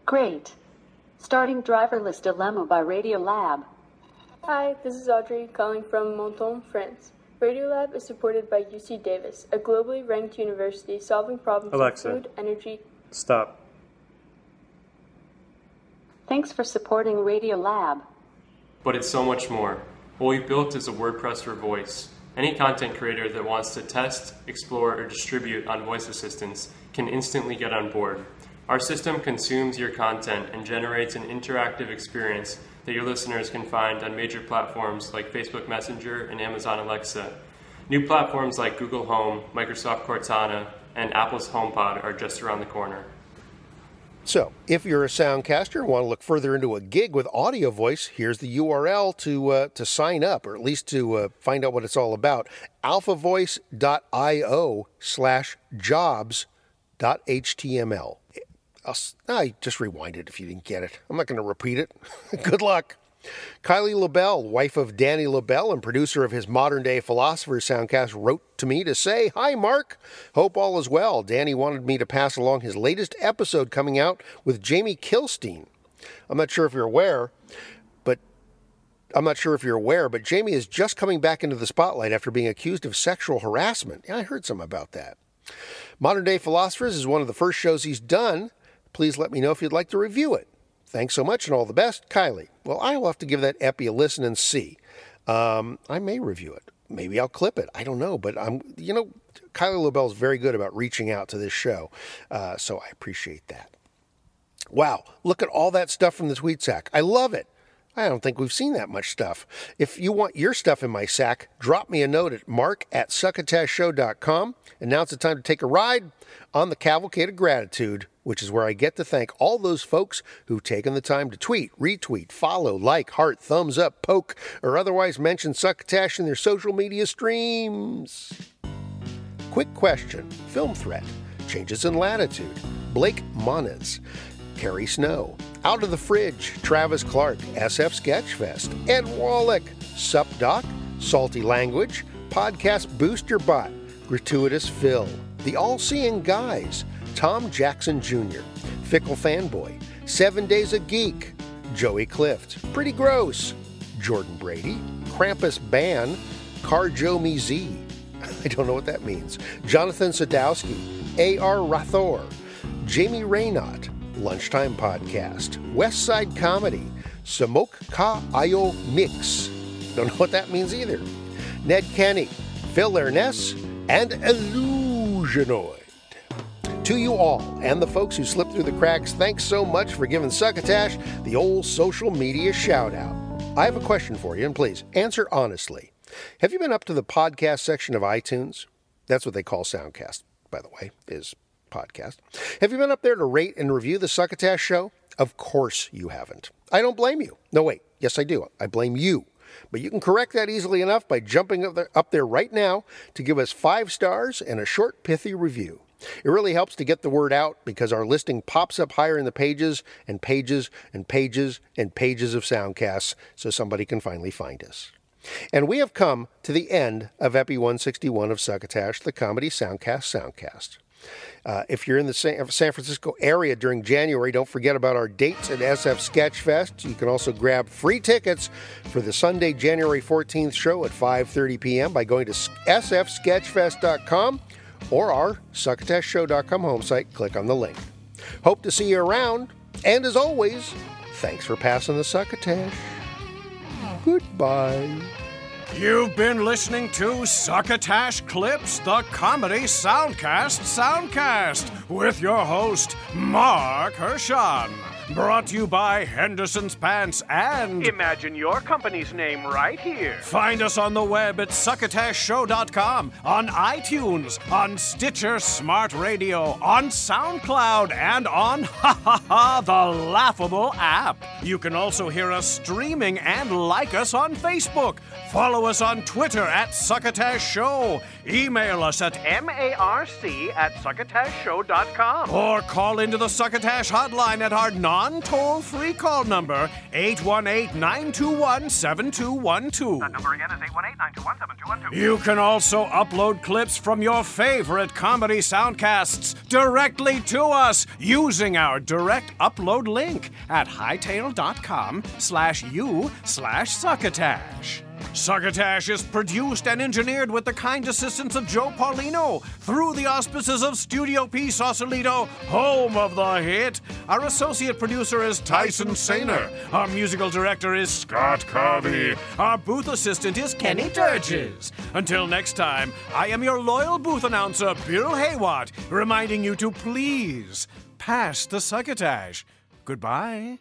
Speaker 24: Great. Starting Driverless Dilemma by Radio Lab.
Speaker 26: Hi, this is Audrey calling from Menton, France. Radiolab is supported by UC Davis, a globally ranked university solving problems
Speaker 23: Alexa.
Speaker 26: in food, energy.
Speaker 23: Stop.
Speaker 24: Thanks for supporting Radio Lab.
Speaker 23: But it's so much more. What we've built is a WordPress for voice. Any content creator that wants to test, explore, or distribute on voice assistants can instantly get on board. Our system consumes your content and generates an interactive experience that your listeners can find on major platforms like Facebook Messenger and Amazon Alexa. New platforms like Google Home, Microsoft Cortana, and Apple's HomePod are just around the corner.
Speaker 3: So, if you're a soundcaster and want to look further into a gig with audio voice, here's the URL to uh, to sign up, or at least to uh, find out what it's all about. alphavoice.io slash jobs.html. I'll, s- I just rewind it if you didn't get it. I'm not going to repeat it. Good luck. Kylie Lobell, wife of Danny Lobell and producer of his modern day Philosopher Soundcast, wrote to me to say, Hi, Marc. Hope all is well. Danny wanted me to pass along his latest episode coming out with Jamie Kilstein. I'm not sure if you're aware, but I'm not sure if you're aware, but Jamie is just coming back into the spotlight after being accused of sexual harassment. Yeah, I heard some about that. Modern Day Philosophers is one of the first shows he's done. Please let me know if you'd like to review it. Thanks so much and all the best, Kylie. Well, I will have to give that epi a listen and see. Um, I may review it. Maybe I'll clip it. I don't know, but I'm, you know, Kylie Lobell is very good about reaching out to this show, uh, so I appreciate that. Wow, look at all that stuff from the tweet sack. I love it. I don't think we've seen that much stuff. If you want your stuff in my sack, drop me a note at marc at succotashshow.com. And now it's the time to take a ride on the Cavalcade of Gratitude, which is where I get to thank all those folks who've taken the time to tweet, retweet, follow, like, heart, thumbs up, poke, or otherwise mention Succotash in their social media streams. Quick question. Film Threat, Changes in Latitude, Blake Moniz, Carrie Snow, Out of the Fridge, Travis Clark, SF Sketchfest, Ed Wallach, Sup Doc, Salty Language, Podcast Booster Bot, Gratuitous Phil, The All Seeing Guys, Tom Jackson Jr., Fickle Fanboy, Seven Days a Geek, Joey Clift, Pretty Gross, Jordan Brady, Krampus Ban, Carjo Z, I don't know what that means, Jonathan Sadowski, A.R. Rathor, Jamie Raynaud, Lunchtime Podcast, West Side Comedy, Samok Ka Ayo Mix. Don't know what that means either. Ned Kenny, Phil Ernest, and Illusionoid. To you all, and the folks who slipped through the cracks, thanks so much for giving Succotash the old social media shout out. I have a question for you, and please answer honestly. Have you been up to the podcast section of iTunes? That's what they call Soundcast, by the way, is podcast. Have you been up there to rate and review the Succotash show? Of course you haven't. I don't blame you. No, wait. Yes, I do. I blame you. But you can correct that easily enough by jumping up there, up there right now to give us five stars and a short, pithy review. It really helps to get the word out because our listing pops up higher in the pages and pages and pages and pages of soundcasts so somebody can finally find us. And we have come to the end of Epi 161 of Succotash, the comedy soundcast soundcast. Uh, if you're in the San Francisco area during January, don't forget about our dates at SF Sketchfest. You can also grab free tickets for the Sunday, January 14th show at 5:30 p.m. by going to sfsketchfest.com or our succotashshow.com home site. Click on the link. Hope to see you around. And as always, thanks for passing the succotash. Goodbye.
Speaker 2: You've been listening to Succotash Clips, the comedy soundcast soundcast, with your host, Marc Hershon. Brought to you by Henderson's Pants and.
Speaker 27: Imagine your company's name right here.
Speaker 2: Find us on the web at succotashshow.com, on iTunes, on Stitcher Smart Radio, on SoundCloud, and on ha ha ha the laughable app. You can also hear us streaming and like us on Facebook. Follow us on Twitter at Succotash Show. Email us at
Speaker 27: marc at succotashshow.com.
Speaker 2: or call into the Succotash hotline at our non toll free call number 818 921 7212.
Speaker 27: That number again is 818-921-7212.
Speaker 2: You can also upload clips from your favorite comedy soundcasts directly to us using our direct upload link at hightail.com slash you slash succotash. Succotash is produced and engineered with the kind assistance of Joe Paulino through the auspices of Studio P Sausalito, home of the hit. Our associate producer is Tyson Sainer. Our musical director is Scott Carvey. Our booth assistant is Kenny Durges. Until next time, I am your loyal booth announcer, Bill Haywatt, reminding you to please pass the succotash. Goodbye.